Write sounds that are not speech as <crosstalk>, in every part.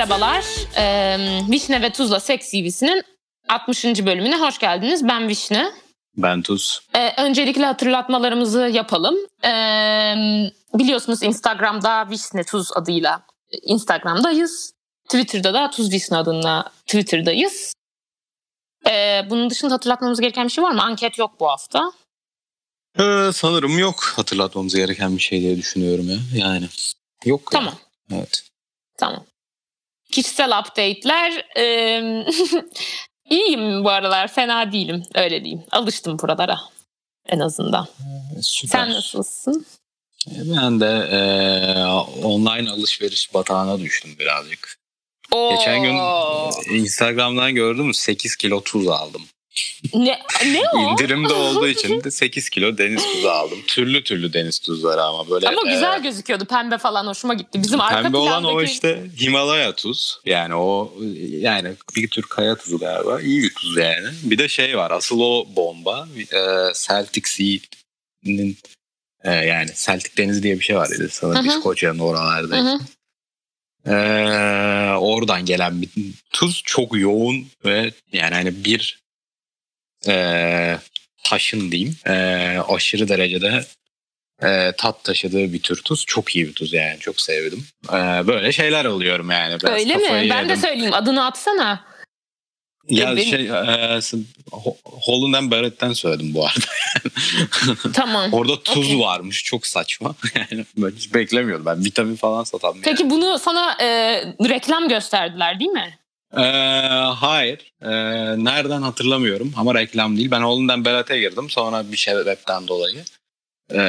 Merhabalar. Ee, Vişne ve Tuzla Seks TV'sinin 60. bölümüne hoş geldiniz. Ben Vişne. Ben Tuz. Ee, öncelikle hatırlatmalarımızı yapalım. Ee, biliyorsunuz Instagram'da Vişne Tuz adıyla Instagram'dayız. Twitter'da da Tuz Vişne adına Twitter'dayız. Ee, bunun dışında hatırlatmamız gereken bir şey var mı? Anket yok bu hafta. Ee, sanırım yok hatırlatmamız gereken bir şey diye düşünüyorum ya. Yani yok. Tamam. Ya. Evet. Tamam. Kişisel update'ler. Ee, <laughs> iyiyim bu aralar. Fena değilim. Öyle diyeyim. Alıştım buralara. En azından. Süper. Sen nasılsın? Ben de e, online alışveriş batağına düştüm birazcık. Oo. Geçen gün Instagram'dan gördüm 8 kilo tuz aldım. Ne, ne o? İndirimde <laughs> olduğu için de 8 kilo deniz tuzu aldım. Türlü türlü deniz tuzları ama böyle. Ama e, güzel gözüküyordu. Pembe falan hoşuma gitti. Bizim arka Pembe olan o plandaki- işte Himalaya tuz. Yani o yani bir tür kaya tuzu galiba. İyi bir tuz yani. Bir de şey var asıl o bomba. E, Celtic Sea'nin e, yani Celtic Denizi diye bir şey var dedi sanırım. İskoçya'nın oralarda. Hı hı. E, oradan gelen bir tuz çok yoğun ve yani hani bir e, taşın diyeyim e, aşırı derecede e, tat taşıdığı bir tür tuz. Çok iyi bir tuz yani çok sevdim. E, böyle şeyler alıyorum yani. Biraz Öyle mi? kafayı Ben de yedim. söyleyeyim. Adını atsana. Ya benim- şey e, Ho- Holland and Barrett'ten söyledim bu arada. <laughs> Tamam. Orada tuz Okey. varmış çok saçma. <laughs> Yani hiç beklemiyordum. Ben vitamin falan satan Peki bunu sana e, reklam gösterdiler değil mi? Ee, hayır. Ee, nereden hatırlamıyorum ama reklam değil. Ben Holland and Barrett'e girdim sonra bir sebepten dolayı. Ee,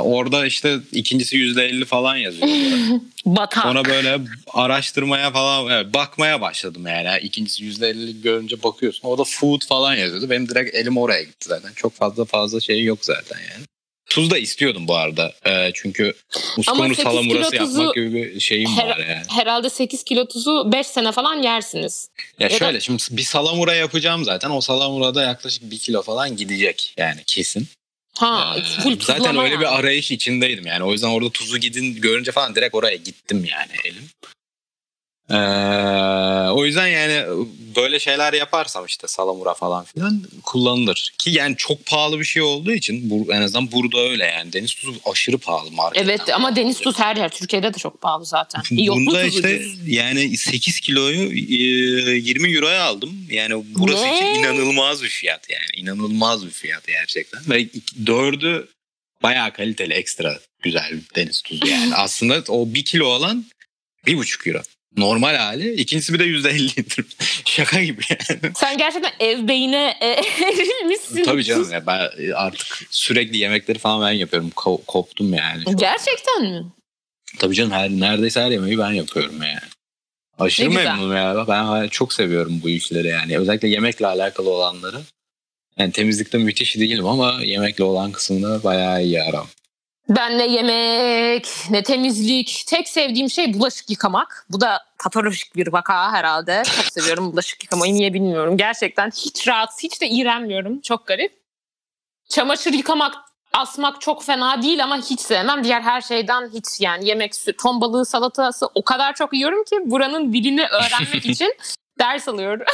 orada işte ikincisi %50 falan yazıyor. <laughs> Batak. Sonra böyle araştırmaya falan evet, bakmaya başladım yani. İkincisi %50 görünce bakıyorsun. Orada food falan yazıyordu. Benim direkt elim oraya gitti zaten. Çok fazla fazla şey yok zaten yani. Tuz da istiyordum bu arada. Ee, çünkü uskumru 8 salamurası yapmak gibi bir şeyim her- var yani. Herhalde 8 kilo tuzu 5 sene falan yersiniz. Ya Ya da- şöyle şimdi bir salamura yapacağım zaten. O salamurada yaklaşık bir kilo falan gidecek yani kesin. Ha, Ee, full zaten öyle yani. bir arayış içindeydim yani. O yüzden orada tuzu gidin görünce falan direkt oraya gittim yani elim. Ee, o yüzden yani böyle şeyler yaparsam işte salamura falan filan kullanılır. Ki yani çok pahalı bir şey olduğu için bu, en azından burada öyle yani. Deniz tuzu aşırı pahalı marketten. Evet ama deniz tuz her yer. Türkiye'de de çok pahalı zaten. Yoklu Bunda tuz işte ucuz. yani 8 kiloyu e, 20 euroya aldım. Yani burası Ne? için inanılmaz bir fiyat yani. inanılmaz bir fiyat gerçekten. Ve iki- dördü bayağı kaliteli ekstra güzel deniz tuzu yani. <laughs> Aslında o 1 kilo olan 1,5 euro. Normal hali. İkincisi bir de %50 indirim. <laughs> Şaka gibi yani. Sen gerçekten ev beyine <laughs> erilmişsin. Tabii canım ya ben artık sürekli yemekleri falan ben yapıyorum. Ko- koptum yani. Gerçekten mi? Tabii canım her, neredeyse her yemeği ben yapıyorum yani. Aşırı Ne güzel. memnunum ya. Ben çok seviyorum bu işleri yani. Özellikle yemekle alakalı olanları. Yani temizlikte müthiş değilim ama yemekle olan kısımda bayağı iyi aram. Ben ne yemek, ne temizlik. Tek sevdiğim şey bulaşık yıkamak. Bu da patolojik bir vaka herhalde. Çok seviyorum bulaşık yıkamayı. Niye bilmiyorum. Gerçekten hiç rahatsız, hiç de iğrenmiyorum. Çok garip. Çamaşır yıkamak, asmak çok fena değil ama hiç sevmem. Diğer her şeyden hiç yani yemek, ton balığı, salatası o kadar çok yiyorum ki buranın dilini öğrenmek <laughs> için ders alıyorum.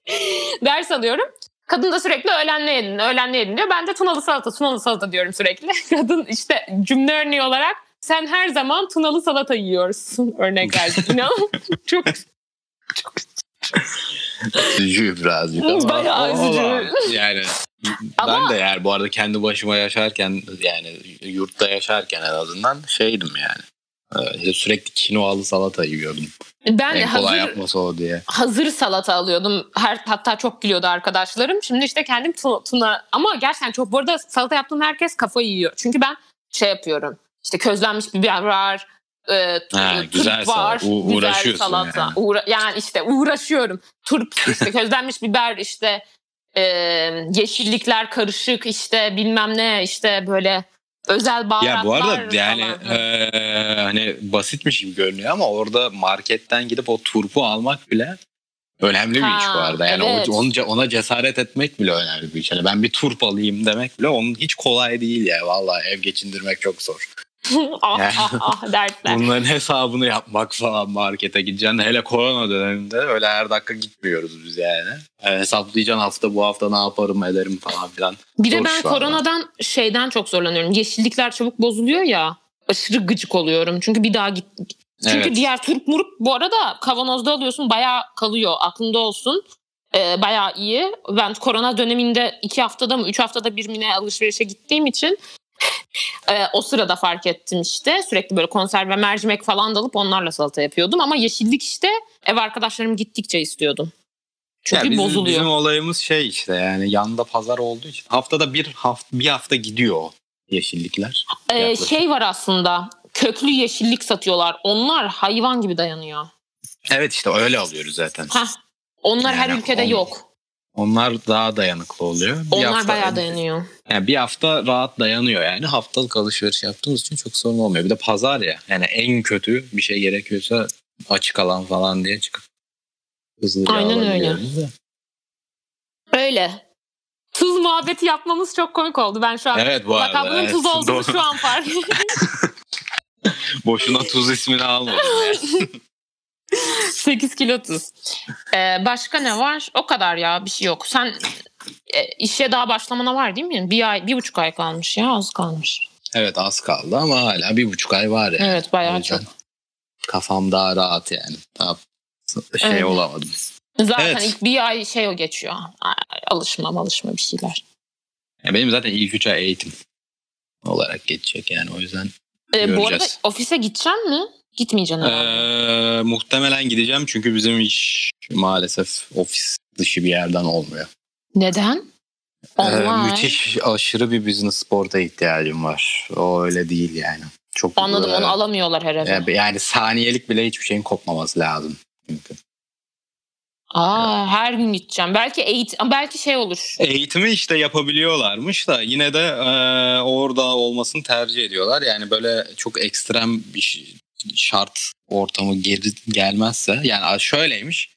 <laughs> ders alıyorum. Kadın da sürekli öğlen ne yedin, öğlen ne yedin diyor. Ben de tunalı salata, tunalı salata diyorum sürekli. <laughs> Kadın işte cümle örneği olarak sen her zaman tunalı salata yiyorsun <laughs> örnek verdi. <laughs> İnan çok Üzücü birazcık ama. Bayağı üzücü. Yani Ama- ben de yani bu arada kendi başıma yaşarken yani yurtta yaşarken en azından şeydim yani. Ee, Sürekli kinoalı salata yiyordum. ben en kolay hazır, yapması o diye. hazır salata alıyordum. Her hatta çok gülüyordu arkadaşlarım. Şimdi işte kendim tuna, tuna ama gerçekten çok bu arada salata yaptığım herkes kafayı yiyor. Çünkü ben şey yapıyorum. İşte közlenmiş biber var. E, Ha, turp güzel salata. var. U- güzel salata. yani. Uğra- yani işte uğraşıyorum. Turp işte <laughs> közlenmiş biber işte e, yeşillikler karışık işte bilmem ne işte böyle özel baharatlar Ya bu arada yani falan. eee, hani basitmiş gibi görünüyor ama orada marketten gidip o turpu almak bile önemli bir iş Ha, bu arada. Yani evet. onca- ona cesaret etmek bile önemli bir iş. Yani ben bir turp alayım demek bile onun hiç kolay değil ya. Vallahi ev geçindirmek çok zor. <laughs> ah Yani- ah ah dertler. Bunların hesabını yapmak falan markete gideceksin. Hele korona döneminde öyle her dakika gitmiyoruz biz yani. yani hesaplayacaksın hafta bu hafta ne yaparım ederim falan filan. Bir de ben koronadan şeyden çok zorlanıyorum. Yeşillikler çabuk bozuluyor ya. Aşırı gıcık oluyorum. Çünkü bir daha git. Çünkü Evet. diğer turp murup bu arada kavanozda alıyorsun bayağı kalıyor. Aklında olsun. Ee, bayağı iyi. Ben korona döneminde iki haftada mı üç haftada bir mine alışverişe gittiğim için <laughs> e, o sırada fark ettim işte. Sürekli böyle konserve mercimek falan da alıp onlarla salata yapıyordum. Ama yeşillik işte ev arkadaşlarım gittikçe istiyordum. Çünkü Ya bizim, bozuluyor. Bizim olayımız şey işte yani yanda pazar olduğu için haftada bir hafta bir hafta gidiyor yeşillikler. Ee, yaklaşık. şey var aslında köklü yeşillik satıyorlar. Onlar hayvan gibi dayanıyor. Evet işte öyle alıyoruz zaten. Heh, onlar her Yani ülkede on- yok. Onlar daha dayanıklı oluyor. Bir Onlar hafta- bayağı dayanıyor. Yani bir hafta rahat dayanıyor yani. Haftalık alışveriş yaptığımız için çok sorun olmuyor. Bir de pazar ya. Yani en kötü bir şey gerekiyorsa açık alan falan diye çıkıp hızlıca Aynen öyle. da. Öyle. Tuz muhabbeti yapmamız çok komik oldu. Ben şu an Evet bu arada. lakabının evet. tuz olduğunu şu an fark ettim. <laughs> <laughs> Boşuna tuz ismini almadım. <laughs> Yani. 8 kilo tuz. Ee, başka ne var? O kadar ya bir şey yok. Sen e, işe daha başlamana var değil mi? Bir ay, bir buçuk ay kalmış ya az kalmış. evet az kaldı ama hala bir buçuk ay var yani. Evet bayağı çok. Kafam daha rahat yani. Daha şey Öyle. olamadım. Zaten Evet. ilk bir ay şey o geçiyor. Alışma alışma bir şeyler. Ya benim zaten ilk üç ay eğitim olarak geçecek yani o yüzden. Ee, bu arada Göreceğiz. ofise gideceksin mi? Gitmeyeceksin herhalde. Ee, muhtemelen gideceğim çünkü bizim iş maalesef ofis dışı bir yerden olmuyor. Neden? Ee, müthiş aşırı bir business sporta ihtiyacım var. O öyle değil yani. Çok Anladım e, onu alamıyorlar her eve. yani, saniyelik bile hiçbir şeyin kopmaması lazım. Çünkü. Aa, her gün gideceğim. Belki eğitim, belki şey olur. Eğitimi işte yapabiliyorlarmış da yine de e, orada olmasını tercih ediyorlar. Yani böyle çok ekstrem bir şey- şart ortamı geri gelmezse yani şöyleymiş.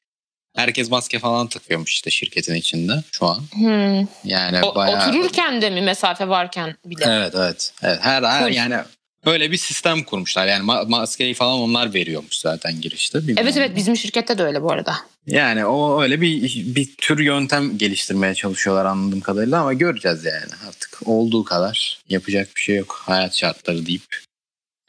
Herkes maske falan takıyormuş işte şirketin içinde şu an. Hmm. Yani O- bayağı Otururken de mi mesafe varken bile? Evet evet. evet. Her, her yani öyle bir sistem kurmuşlar. Yani ma- maskeyi falan onlar veriyormuş zaten girişte. Bilmiyorum. Evet evet bizim şirkette de öyle bu arada. Yani o öyle bir bir tür yöntem geliştirmeye çalışıyorlar anladığım kadarıyla ama göreceğiz yani artık olduğu kadar yapacak bir şey yok hayat şartları deyip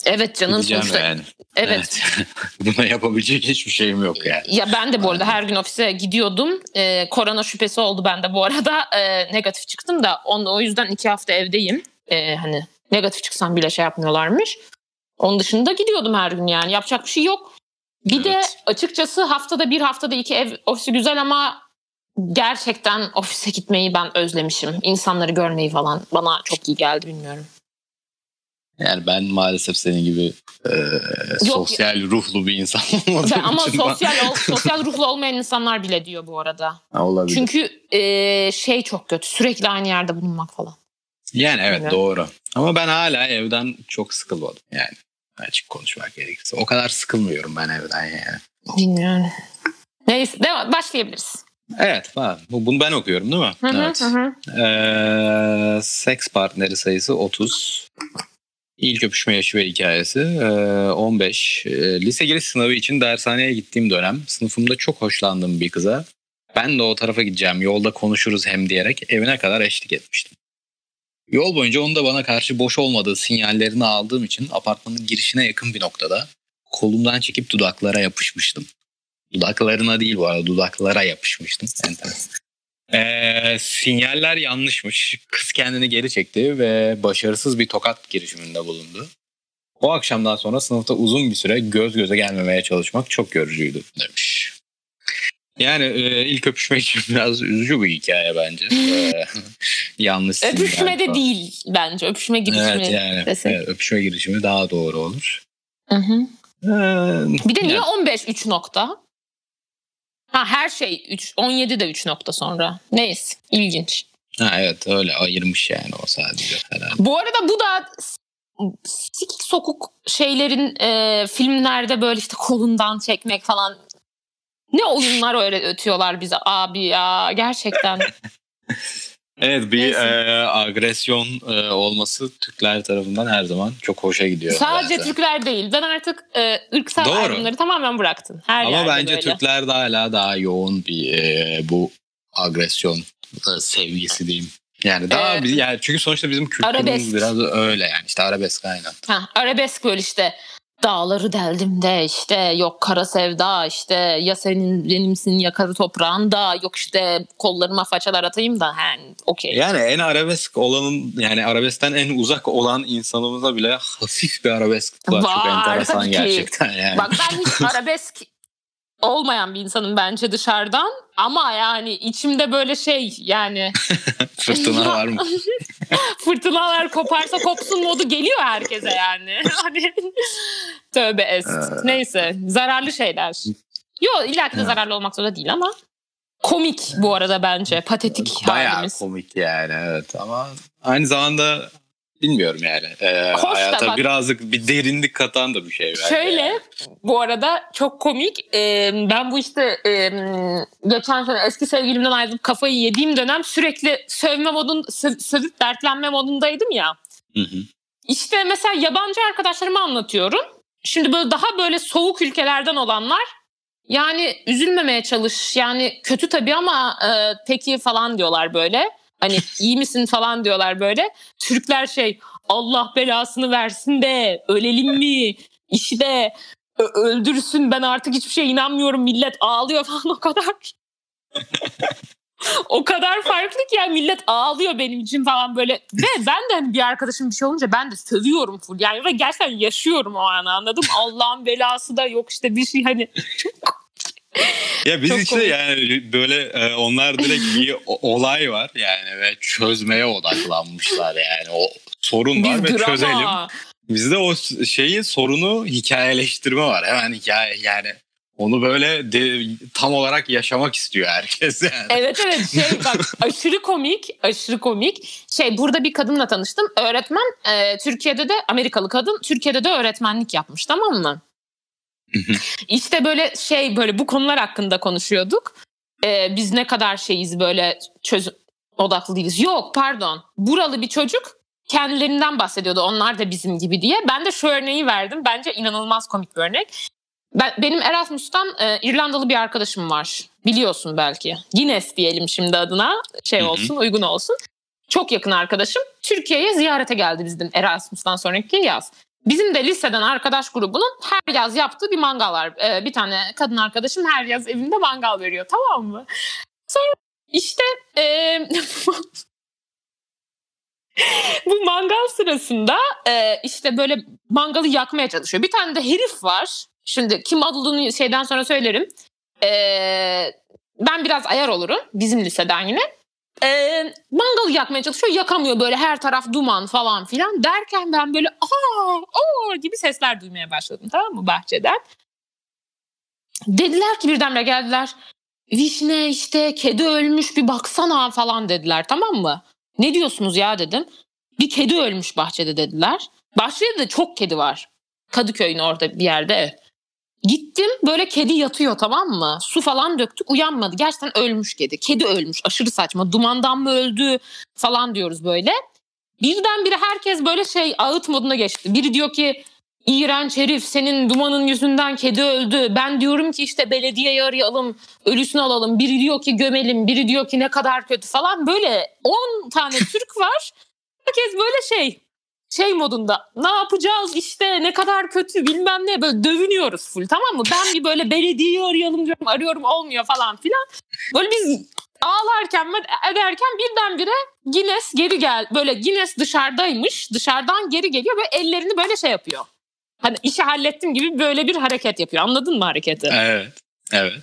Evet canım gideceğim sonuçta. yani. Evet. <laughs> Buna yapabilecek hiçbir şeyim yok yani. Ya ben de bu arada her gün ofise gidiyordum. Ee, korona şüphesi oldu bende bu arada. Ee, negatif çıktım da on, o yüzden iki hafta evdeyim. Ee, hani negatif çıksam bile şey yapmıyorlarmış. Onun dışında gidiyordum her gün yani. Yapacak bir şey yok. Bir de Evet. açıkçası haftada bir haftada iki ev ofisi güzel ama gerçekten ofise gitmeyi ben özlemişim. İnsanları görmeyi falan bana çok iyi geldi bilmiyorum. Yani ben maalesef senin gibi e, sosyal ruhlu bir insan <laughs> olmadığım Ben, ama için sosyal ol- <laughs> sosyal ruhlu olmayan insanlar bile diyor bu arada. Ha, olabilir. Çünkü e, şey çok kötü. Sürekli aynı yerde bulunmak falan. Yani evet Aynen. doğru. Ama ben hala evden çok sıkılmadım yani. Açık konuşmak gerekirse. O kadar sıkılmıyorum ben evden yani. Bilmiyorum. Neyse devam, başlayabiliriz. Evet falan. Bu, bunu ben okuyorum değil mi? Hı hı, evet. hı hı. Ee, seks partneri sayısı 30. İlk öpüşme yaşı ve hikayesi ee, 15. Ee, lise giriş sınavı için dershaneye gittiğim dönem sınıfımda çok hoşlandığım bir kıza ben de o tarafa gideceğim yolda konuşuruz hem diyerek evine kadar eşlik etmiştim. Yol boyunca onun da bana karşı boş olmadığı sinyallerini aldığım için apartmanın girişine yakın bir noktada kolumdan çekip dudaklara yapışmıştım. Dudaklarına değil bu arada dudaklara yapışmıştım. Enteresan. Ee, sinyaller yanlışmış. Kız kendini geri çekti ve başarısız bir tokat girişiminde bulundu. O akşamdan sonra sınıfta uzun bir süre göz göze gelmemeye çalışmak çok yorucuydu demiş. Yani e, ilk öpüşme için <laughs> biraz üzücü bir hikaye bence. <laughs> Ee, yanlış Öpüşme de değil bence. Öpüşme girişimi. Evet yani evet, öpüşme girişimi daha doğru olur. Hı hı. Ee, Bir de niye yani- 15 3 nokta? Ha her şey 3 17 de 3 nokta sonra. Neyse ilginç. Ha, evet öyle ayırmış yani o sadece herhalde. Bu arada bu da sikik sokuk şeylerin e, filmlerde böyle işte kolundan çekmek falan. Ne oyunlar öyle ötüyorlar bize abi ya gerçekten. <laughs> Evet bir Neyse. e, agresyon e, olması Türkler tarafından her zaman çok hoşa gidiyor. Sadece zaten. Türkler değil. Ben artık e, ırksal Doğru. ayrımları tamamen bıraktım. Her Ama bence böyle. Türklerde hala daha yoğun bir e, bu agresyon e, sevgisi diyeyim. Yani daha Evet. bir, yani çünkü sonuçta bizim kültürümüz Arabesk. biraz öyle yani işte arabesk aynen. Ha, arabesk böyle işte dağları deldim de işte yok kara sevda işte ya senin benimsin ya kara toprağın da yok işte kollarıma façalar atayım da he okey. Yani en arabesk olanın yani arabeskten en uzak olan insanımıza bile hafif bir arabesk var. Çok enteresan ki. gerçekten yani. Bak ben hiç <laughs> arabesk olmayan bir insanım bence dışarıdan ama yani içimde böyle şey yani <laughs> Fırtına var mı? <laughs> fırtınalar koparsa kopsun modu geliyor herkese yani. <laughs> Hani tövbe est. Ee. Neyse zararlı şeyler. Yo illa ki de zararlı olmak zorunda değil ama komik bu arada bence patetik Bayağı halimiz. komik yani evet ama aynı zamanda bilmiyorum yani. Ee, Hoş hayata bak- birazcık bir derinlik katan da bir şey. Şöyle yani. bu arada çok komik. Ee, ben bu işte e, geçen sene eski sevgilimden ayrılıp kafayı yediğim dönem sürekli sövme modun sö- sövüp dertlenme modundaydım ya. Hı hı. İşte mesela yabancı arkadaşlarıma anlatıyorum. Şimdi böyle daha böyle soğuk ülkelerden olanlar yani üzülmemeye çalış. Yani kötü tabii ama e, peki falan diyorlar böyle. Hani iyi misin falan diyorlar böyle. Türkler şey Allah belasını versin de ölelim mi? İşte ö- öldürsün ben artık hiçbir şeye inanmıyorum millet ağlıyor <laughs> falan o kadar. <laughs> o kadar farklı ki yani millet ağlıyor benim için falan böyle. Ve ben de hani bir arkadaşım bir şey olunca ben de sövüyorum full. Yani ve gerçekten yaşıyorum o an anladım. Allah'ın belası da yok işte bir şey hani. Ya biz Çok işte komik. yani böyle e, onlar direkt bir olay var yani ve çözmeye odaklanmışlar yani o sorun var bir ve drama. çözelim. Bizde o şeyi sorunu hikayeleştirme var. Hemen hikaye yani onu böyle de, tam olarak yaşamak istiyor herkes <laughs> yani. Evet evet şey bak <laughs> aşırı komik aşırı komik. Şey burada bir kadınla tanıştım. Öğretmen e, Türkiye'de de Amerikalı kadın Türkiye'de de öğretmenlik yapmış tamam mı? İşte böyle şey böyle bu konular hakkında konuşuyorduk. E, biz ne kadar şeyiz böyle çözüm odaklı değiliz. Yok pardon buralı bir çocuk kendilerinden bahsediyordu onlar da bizim gibi diye. Ben de şu örneği verdim. Bence inanılmaz komik bir örnek. Ben, benim Erasmus'tan e, İrlandalı bir arkadaşım var. Biliyorsun belki. Guinness diyelim şimdi adına. Şey olsun, uygun olsun. Çok yakın arkadaşım. Türkiye'ye ziyarete geldi bizim Erasmus'tan sonraki yaz. Bizim de liseden arkadaş grubunun her yaz yaptığı bir mangal var. E, bir tane kadın arkadaşım her yaz evinde mangal veriyor. Tamam mı? Sonra işte e, <laughs> bu mangal sırasında e, işte böyle mangalı yakmaya çalışıyor. Bir tane de herif var. Şimdi kim olduğunu şeyden sonra söylerim. E, ben biraz ayar olurum bizim liseden yine. E, mangalı yakmaya çalışıyor yakamıyor böyle her taraf duman falan filan derken ben böyle aa aa gibi sesler duymaya başladım tamam mı bahçeden. Dediler ki birdenbire geldiler. Vişne işte kedi ölmüş bir baksana falan dediler tamam mı? Ne diyorsunuz ya dedim. Bir kedi ölmüş bahçede dediler. Bahçede de çok kedi var. Kadıköy'ün orada bir yerde. Gittim böyle kedi yatıyor tamam mı? Su falan döktük uyanmadı. Gerçekten ölmüş kedi. Kedi ölmüş aşırı saçma. Dumandan mı öldü falan diyoruz böyle. Birdenbire herkes böyle şey ağıt moduna geçti. Biri diyor ki iğrenç herif senin dumanın yüzünden kedi öldü. Ben diyorum ki işte belediyeyi arayalım ölüsünü alalım. Biri diyor ki gömelim. Biri diyor ki ne kadar kötü falan. Böyle 10 tane Türk var. Herkes böyle şey şey modunda ne yapacağız işte ne kadar kötü bilmem ne böyle dövünüyoruz full tamam mı? Ben bir böyle belediyeyi arayalım diyorum arıyorum olmuyor falan filan. Böyle biz ağlarken ederken birdenbire Guinness geri gel böyle Guinness dışarıdaymış dışarıdan geri geliyor ve ellerini böyle şey yapıyor. Hani işi hallettim gibi böyle bir hareket yapıyor anladın mı hareketi? Evet. Evet.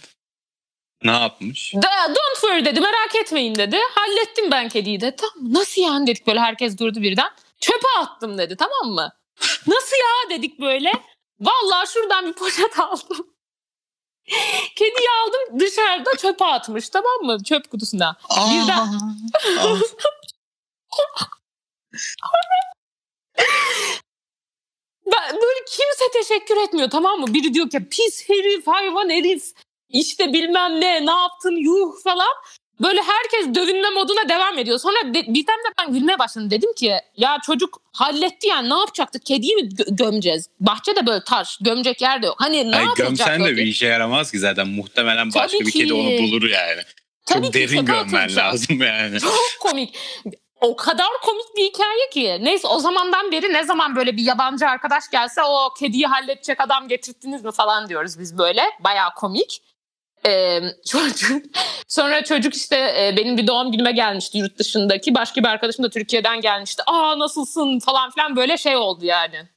Ne yapmış? Don't worry dedi merak etmeyin dedi. Hallettim ben kediyi de. Tamam nasıl yani dedik böyle herkes durdu birden. Çöpe attım dedi tamam mı? <laughs> Nasıl ya dedik böyle. Vallahi şuradan bir poşet <laughs> aldım. Kediyi aldım dışarıda çöpe atmış tamam mı? Çöp kutusuna. Birden- Aa. <laughs> Ben, böyle kimse teşekkür etmiyor tamam mı? Biri diyor ki pis herif hayvan herif işte bilmem ne ne yaptın yuh falan. Böyle herkes dövünme moduna devam ediyor. Sonra de, birden de ben gülmeye başladım. Dedim ki ya çocuk halletti yani ne yapacaktık? Kediyi mi gö- gömeceğiz? Bahçede böyle taş, gömecek yer de yok. Hani ne Ay, yapacak? gömsen de bir işe yaramaz ki zaten. Muhtemelen başka Tabii bir kedi ki. onu bulur yani. Tabii Çok ki derin gömmen lazım yani. Çok <laughs> komik. O kadar komik bir hikaye ki. Neyse o zamandan beri ne zaman böyle bir yabancı arkadaş gelse o kediyi halledecek adam getirttiniz mi falan diyoruz biz böyle. Bayağı komik. Ee, <laughs> çocuk, sonra çocuk işte e, benim bir doğum günüme gelmişti yurt dışındaki. Başka bir arkadaşım da Türkiye'den gelmişti. Aa nasılsın falan filan böyle şey oldu yani.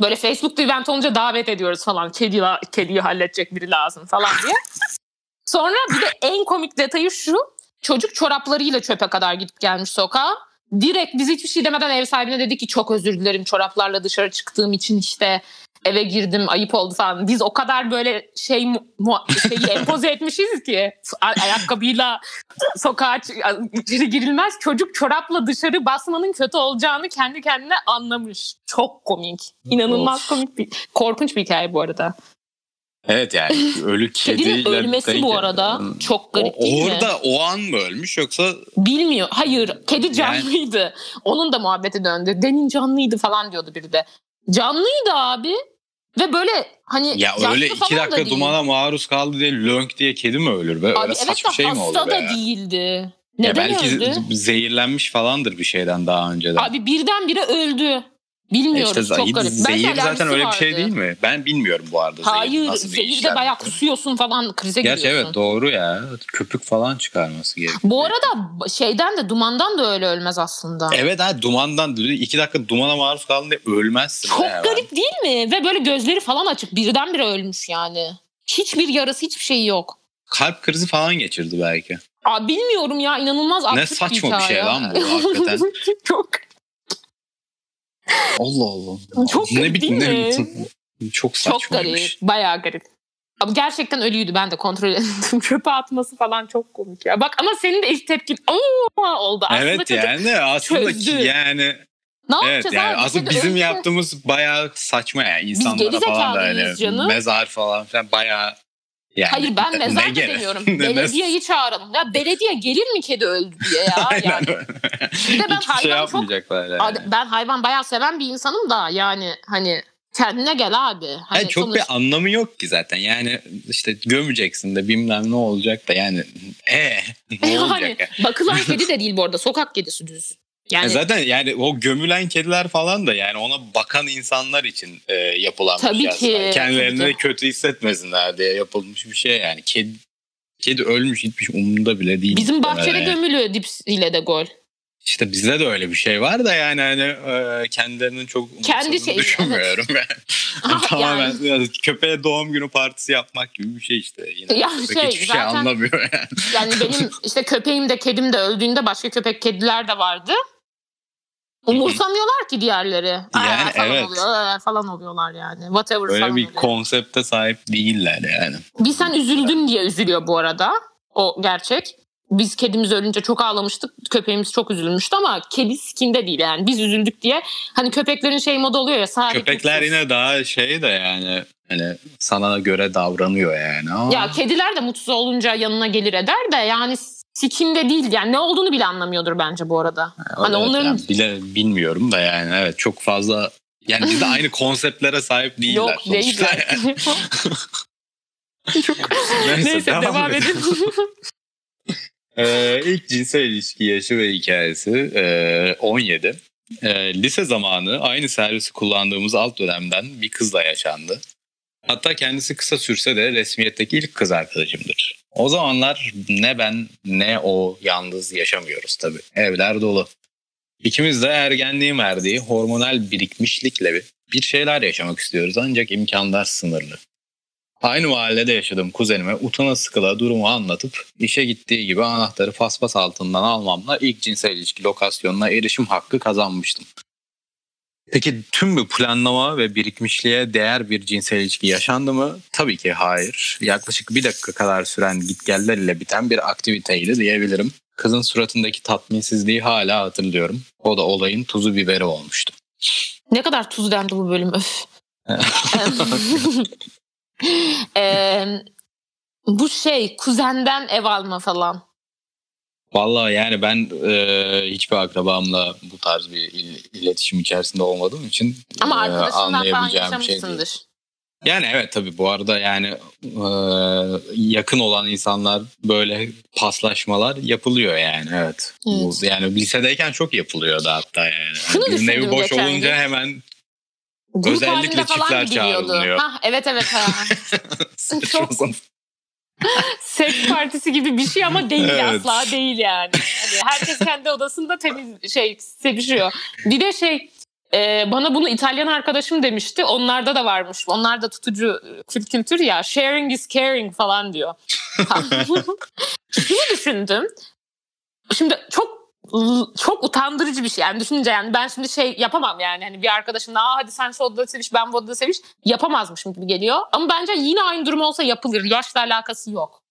Böyle Facebook'ta event olunca davet ediyoruz falan. Kedi, kediyi halledecek biri lazım falan diye. <laughs> Sonra bir de en komik detayı şu. Çocuk çoraplarıyla çöpe kadar gidip gelmiş sokağa. Direkt biz hiçbir şey demeden ev sahibine dedi ki çok özür dilerim çoraplarla dışarı çıktığım için işte eve girdim ayıp oldu falan. Biz o kadar böyle şey mu- şeyi <laughs> empoze etmişiz ki ayakkabıyla sokağa içeri girilmez. Çocuk çorapla dışarı basmanın kötü olacağını kendi kendine anlamış. Çok komik. İnanılmaz komik bir korkunç bir hikaye bu arada. Evet yani <laughs> ölü Kedinin kediyle... ölmesi bu arada çok garip O- değil mi? Orada o an mı ölmüş yoksa Bilmiyor. Hayır. Kedi canlıydı. Onun da muhabbeti döndü. Demin canlıydı falan diyordu biri de. Canlıydı abi. Ve böyle hani ya öyle iki da dakika değil. dumana maruz kaldı diye lönk diye kedi mi ölür be? Öyle Abi evet de şey hasta da ya? değildi. Ya Neden belki öldü? zehirlenmiş falandır bir şeyden daha önceden. Abi birdenbire öldü. Bilmiyoruz. işte çok zehir, garip. Belki zehir zaten alerjisi öyle bir şey vardı. değil mi? Ben bilmiyorum bu arada. zehir Hayır. nasıl bir Zehirde işlem. bayağı kusuyorsun falan krize Gerçi giriyorsun. evet doğru ya. Köpük falan çıkarması gerekiyor. Bu arada şeyden de dumandan da öyle ölmez aslında. Evet ha dumandan iki dakika dumana maruz kaldın diye ölmezsin. Çok hemen. garip değil mi? Ve böyle gözleri falan açık. Birdenbire ölmüş yani. Hiçbir yarası hiçbir şeyi yok. Kalp krizi falan geçirdi belki. Aa, bilmiyorum ya inanılmaz Ne saçma bir hikaye. şey lan bu hakikaten. <laughs> Çok Allah Allah. Çok garip değil ne mi? biçim- Çok çok saçmaymış. garip. Bayağı garip. Ama gerçekten ölüydü ben de kontrol <laughs> ettim. Çöpe atması falan çok komik ya. Bak ama senin de ilk tepkin oldu. Aslında evet yani aslında ki yani ne evet yapacağız yani abi? aslında bizim ölse- yaptığımız bayağı saçma yani insanlara falan da hani canım. mezar falan filan bayağı yani Hayır ben mezar da demiyorum. <laughs> Belediyeyi çağıralım. Ya belediye gelir mi kedi öldü diye ya? Yani. Bir de ben Hiçbir şey hayvan çok yapmayacaklar yani. Ben hayvan bayağı seven bir insanım da yani hani kendine gel abi. Hani Hayır, çok sonuç- bir anlamı yok ki zaten. Yani işte gömeceksin de bilmem ne olacak da yani e <laughs> ne yani olacak ya? bakılan kedi de <laughs> değil bu arada sokak kedisi düz. Yani E zaten yani o gömülen kediler falan da yani ona bakan insanlar için e, yapılan Tabii bir şey ki, Kendilerini tabii de kötü hissetmesinler diye yapılmış bir şey yani. Kedi kedi ölmüş hiçbir şey umurunda bile değil. bizim bahçede yani. gömülü dips ile de gol. İşte bizde de öyle bir şey var da yani hani e, kendilerinin çok Kendi şeyi, düşünmüyorum ben. <laughs> Ah, Tamamen yani. yani köpeğe doğum günü partisi yapmak gibi bir şey işte. Yine Ya şey, hiçbir şey zaten- anlamıyor yani. Yani benim <laughs> işte köpeğim de kedim de öldüğünde başka köpek kediler de vardı. Umursamıyorlar ki diğerleri. Aa, Yani falan evet. oluyor, aa, falan oluyorlar yani. Whatever Böyle falan bir oluyor. konsepte sahip değiller yani. Bir sen üzüldün diye üzülüyor bu arada. O gerçek. Biz kedimiz ölünce çok ağlamıştık. Köpeğimiz çok üzülmüştü ama kedi skinde değil yani. Biz üzüldük diye. Hani köpeklerin şey modu oluyor ya. Sadece Köpekler yine daha şey de yani hani sana göre davranıyor yani. Ama Ya kediler de mutsuz olunca yanına gelir eder de yani sikinde değil. Yani ne olduğunu bile anlamıyordur bence bu arada. Hani Evet, onların yani bile bilmiyorum da yani evet çok fazla yani biz de <laughs> aynı konseptlere sahip değiller yok sonuçta. değiller. <laughs> Çok... Neyse, Neyse devam, devam edin. <laughs> Ee, ilk cinsel ilişki yaşı ve hikayesi e, 17. E, lise zamanı aynı servisi kullandığımız alt dönemden bir kızla yaşandı. Hatta kendisi kısa sürse de resmiyetteki ilk kız arkadaşımdır. O zamanlar ne ben ne o yalnız yaşamıyoruz tabii. Evler dolu. İkimiz de ergenliğin verdiği hormonal birikmişlikle bir- şeyler yaşamak istiyoruz ancak imkanlar sınırlı. Aynı mahallede yaşadığım kuzenime utana sıkıla durumu anlatıp işe gittiği gibi anahtarı paspas altından almamla ilk cinsel ilişki lokasyonuna erişim hakkı kazanmıştım. Peki tüm bu planlama ve birikmişliğe değer bir cinsel ilişki yaşandı mı? Tabii ki hayır. Yaklaşık bir dakika kadar süren gitgeller ile biten bir aktiviteydi diyebilirim. Kızın suratındaki tatminsizliği hala hatırlıyorum. O da olayın tuzu biberi olmuştu. ne kadar tuz dendi bu bölüm öf. <laughs> Eee, <laughs> bu şey kuzenden ev alma falan. Vallahi yani ben e, hiçbir akrabamla bu tarz bir il- iletişim içerisinde olmadığım için Ama e, falan anlayabileceğim bir şey değil. Yani evet tabii bu arada yani e, yakın olan insanlar böyle paslaşmalar yapılıyor yani evet. Evet. yani lisedeyken çok yapılıyordu hatta yani. Şunu Birinin evi boş olunca gün. hemen Grup Özellikle falan çiftler çağrılıyor. Hah, evet evet. Ha. <laughs> Çok-. Seks partisi gibi bir şey ama değil Evet. asla değil yani. Hani herkes kendi odasında temiz şey sevişiyor. Bir de şey e, bana bunu İtalyan arkadaşım demişti. Onlarda da varmış. Onlar da tutucu e, kültür ya. Sharing is caring falan diyor. <laughs> <laughs> Şunu düşündüm. Şimdi çok çok utandırıcı bir şey. Yani düşününce yani ben şimdi şey yapamam yani. Hani bir arkadaşımla Aa, hadi sen şu odada seviş ben bu odada seviş yapamazmışım gibi geliyor. Ama bence yine aynı durum olsa yapılır. Yaşla alakası yok.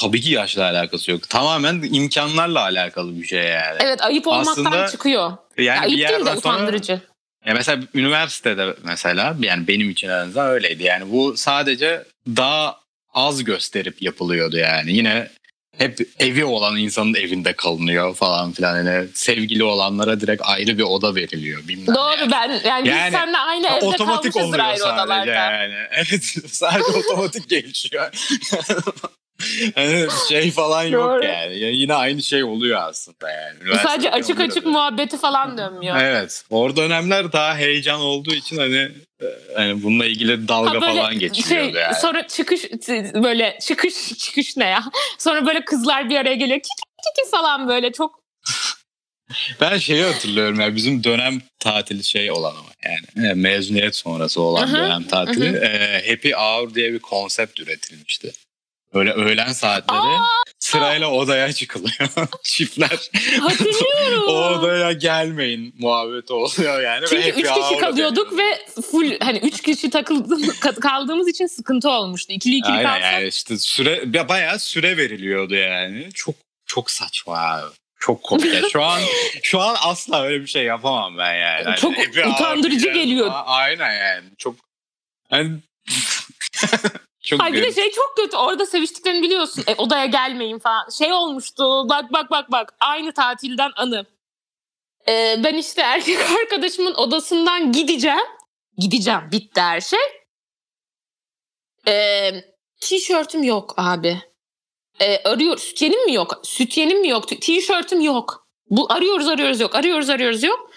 Tabii ki yaşla alakası yok. Tamamen imkanlarla alakalı bir şey yani. Evet ayıp olmaktan Aslında çıkıyor. Yani Ya, bir ayıp değil de sonra utandırıcı. Ya mesela üniversitede mesela yani benim için en azından öyleydi. Yani bu sadece daha az gösterip yapılıyordu yani. Yine hep evi olan insanın evinde kalınıyor falan filan. Yani sevgili olanlara direkt ayrı bir oda veriliyor. Bilmem Doğru yani. ben yani, Yani, biz seninle aynı evde otomatik kalmışızdır oluyor ayrı sadece odalarda. yani. <laughs> Evet sadece otomatik <laughs> gelişiyor. Yani <laughs> şey falan yok yani. Ya Yine aynı şey oluyor aslında yani. Bu sadece açık oluyor açık da. muhabbeti falan dönmüyor. Evet. O dönemler daha heyecan olduğu için hani e, hani bununla ilgili dalga Ha, böyle falan geçiriyordu şey, yani. Sonra çıkış böyle çıkış çıkış ne ya? <laughs> Sonra böyle kızlar bir araya geliyor. Kiki kiki falan böyle çok <laughs> Ben şeyi hatırlıyorum ya bizim dönem tatili şey olan ama yani e, mezuniyet sonrası olan dönem tatili e, Happy Hour diye bir konsept üretilmişti. Böyle öğlen saatleri sırayla odaya çıkılıyor. <laughs> Çiftler hatırlıyorum. <laughs> o odaya gelmeyin muhabbeti oluyor yani. ve Çünkü happy üç kişi kalıyorduk ve full hani üç kişi takıldı, <laughs> kaldığımız için sıkıntı olmuştu. İkili ikili Aynen kalsak. yani işte süre ya bayağı süre veriliyordu yani. Çok çok saçma abi. Çok komik. ya. Şu an şu an asla öyle bir şey yapamam ben yani. Hani Çok utandırıcı geliyor. Aynen yani. Çok hani çok Ay bir de şey çok kötü. Orada seviştiklerini biliyorsun. E, odaya gelmeyin falan. Şey olmuştu. Bak bak bak bak. Aynı tatilden anı. E, ben işte erkek <laughs> arkadaşımın odasından gideceğim. Gideceğim. Bitti her şey. E, tişörtüm yok abi. E, arıyor. Sütyenim mi yok? Sütyenim mi yok? Tişörtüm yok. Bu arıyoruz arıyoruz yok. Arıyoruz arıyoruz yok.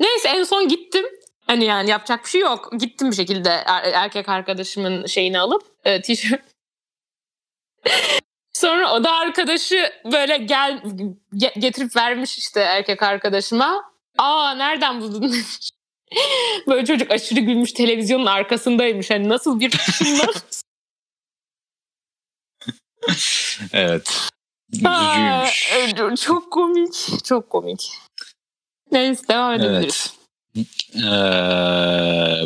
Neyse en son gittim. Hani yani yapacak bir şey yok. Gittim bir şekilde er- erkek arkadaşımın şeyini alıp e, tişört. <laughs> Sonra o da arkadaşı böyle gel ge- getirip vermiş işte erkek arkadaşıma. Aa nereden buldun demiş. <laughs> Böyle çocuk aşırı gülmüş televizyonun arkasındaymış. Hani nasıl bir bunlar? <laughs> Evet. Aa, Üzücüymüş. evet, çok komik. Çok komik. Neyse devam edebiliriz. Ee,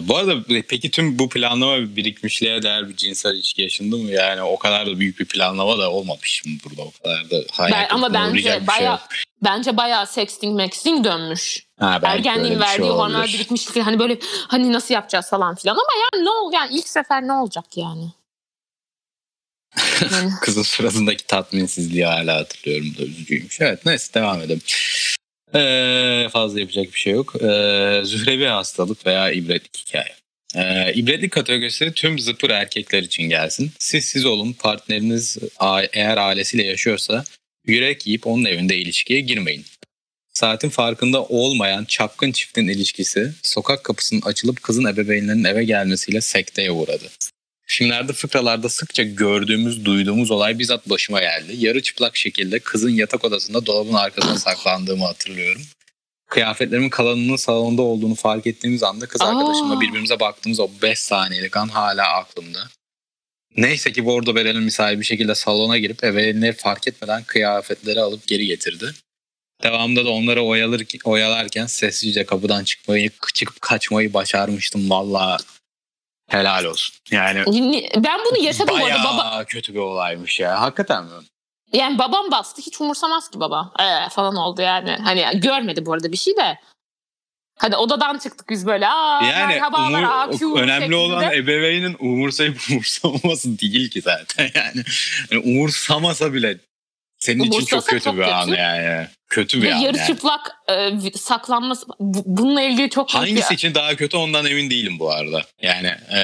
bu arada peki tüm bu planlama birikmişliğe değer bir cinsel ilişki yaşandı mı? Yani o kadar da büyük bir planlama da olmamış mı burada? O kadar da hayal Ben, ama bence şey baya yok. bence bayağı sexting maxting dönmüş. Ha, Ergenliğin şey verdiği hormonal olabilir. birikmişlik hani böyle hani nasıl yapacağız falan filan ama yani ne ol yani ilk sefer ne olacak yani? <laughs> Yani Kızın suratındaki tatminsizliği hala hatırlıyorum da üzücüymüş. Evet neyse devam edelim. Ee, fazla yapacak bir şey yok. Ee, zührevi hastalık veya ibretlik hikaye. Ee, ibretlik kategorisi tüm zıpır erkekler için gelsin. Siz siz olun partneriniz eğer ailesiyle yaşıyorsa yürek yiyip onun evinde ilişkiye girmeyin. Saatin farkında olmayan çapkın çiftin ilişkisi sokak kapısının açılıp kızın ebeveynlerinin eve gelmesiyle sekteye uğradı. Filmlerde fıkralarda sıkça gördüğümüz, duyduğumuz olay bizzat başıma geldi. Yarı çıplak şekilde kızın yatak odasında dolabın arkasına saklandığımı hatırlıyorum. Kıyafetlerimin kalanının salonda olduğunu fark ettiğimiz anda kız Aa. arkadaşımla birbirimize baktığımız o 5 saniyelik an hala aklımda. Neyse ki bordo bereli misali bir şekilde salona girip ebeveynleri fark etmeden kıyafetleri alıp geri getirdi. Devamında da onları oyalır, oyalarken sessizce kapıdan çıkmayı, çıkıp kaçmayı başarmıştım. Valla helal olsun. Yani ben bunu yaşadım bu arada baba. kötü bir olaymış ya. Hakikaten mi? Yani babam bastı hiç umursamaz ki baba. Ee, falan oldu yani. Hani görmedi bu arada bir şey de. Hadi odadan çıktık biz böyle. Aa, Yani umur- AQ önemli şeklinde. olan ebeveynin umursayıp <laughs> umursamaması değil ki zaten yani. yani umursamasa bile senin için çok kötü çok bir an kötü. yani. Kötü bir Ve an yarı yani. çıplak e, saklanması bu- bununla ilgili çok büyük Hangisi bir- için daha kötü ondan emin değilim bu arada. Yani e,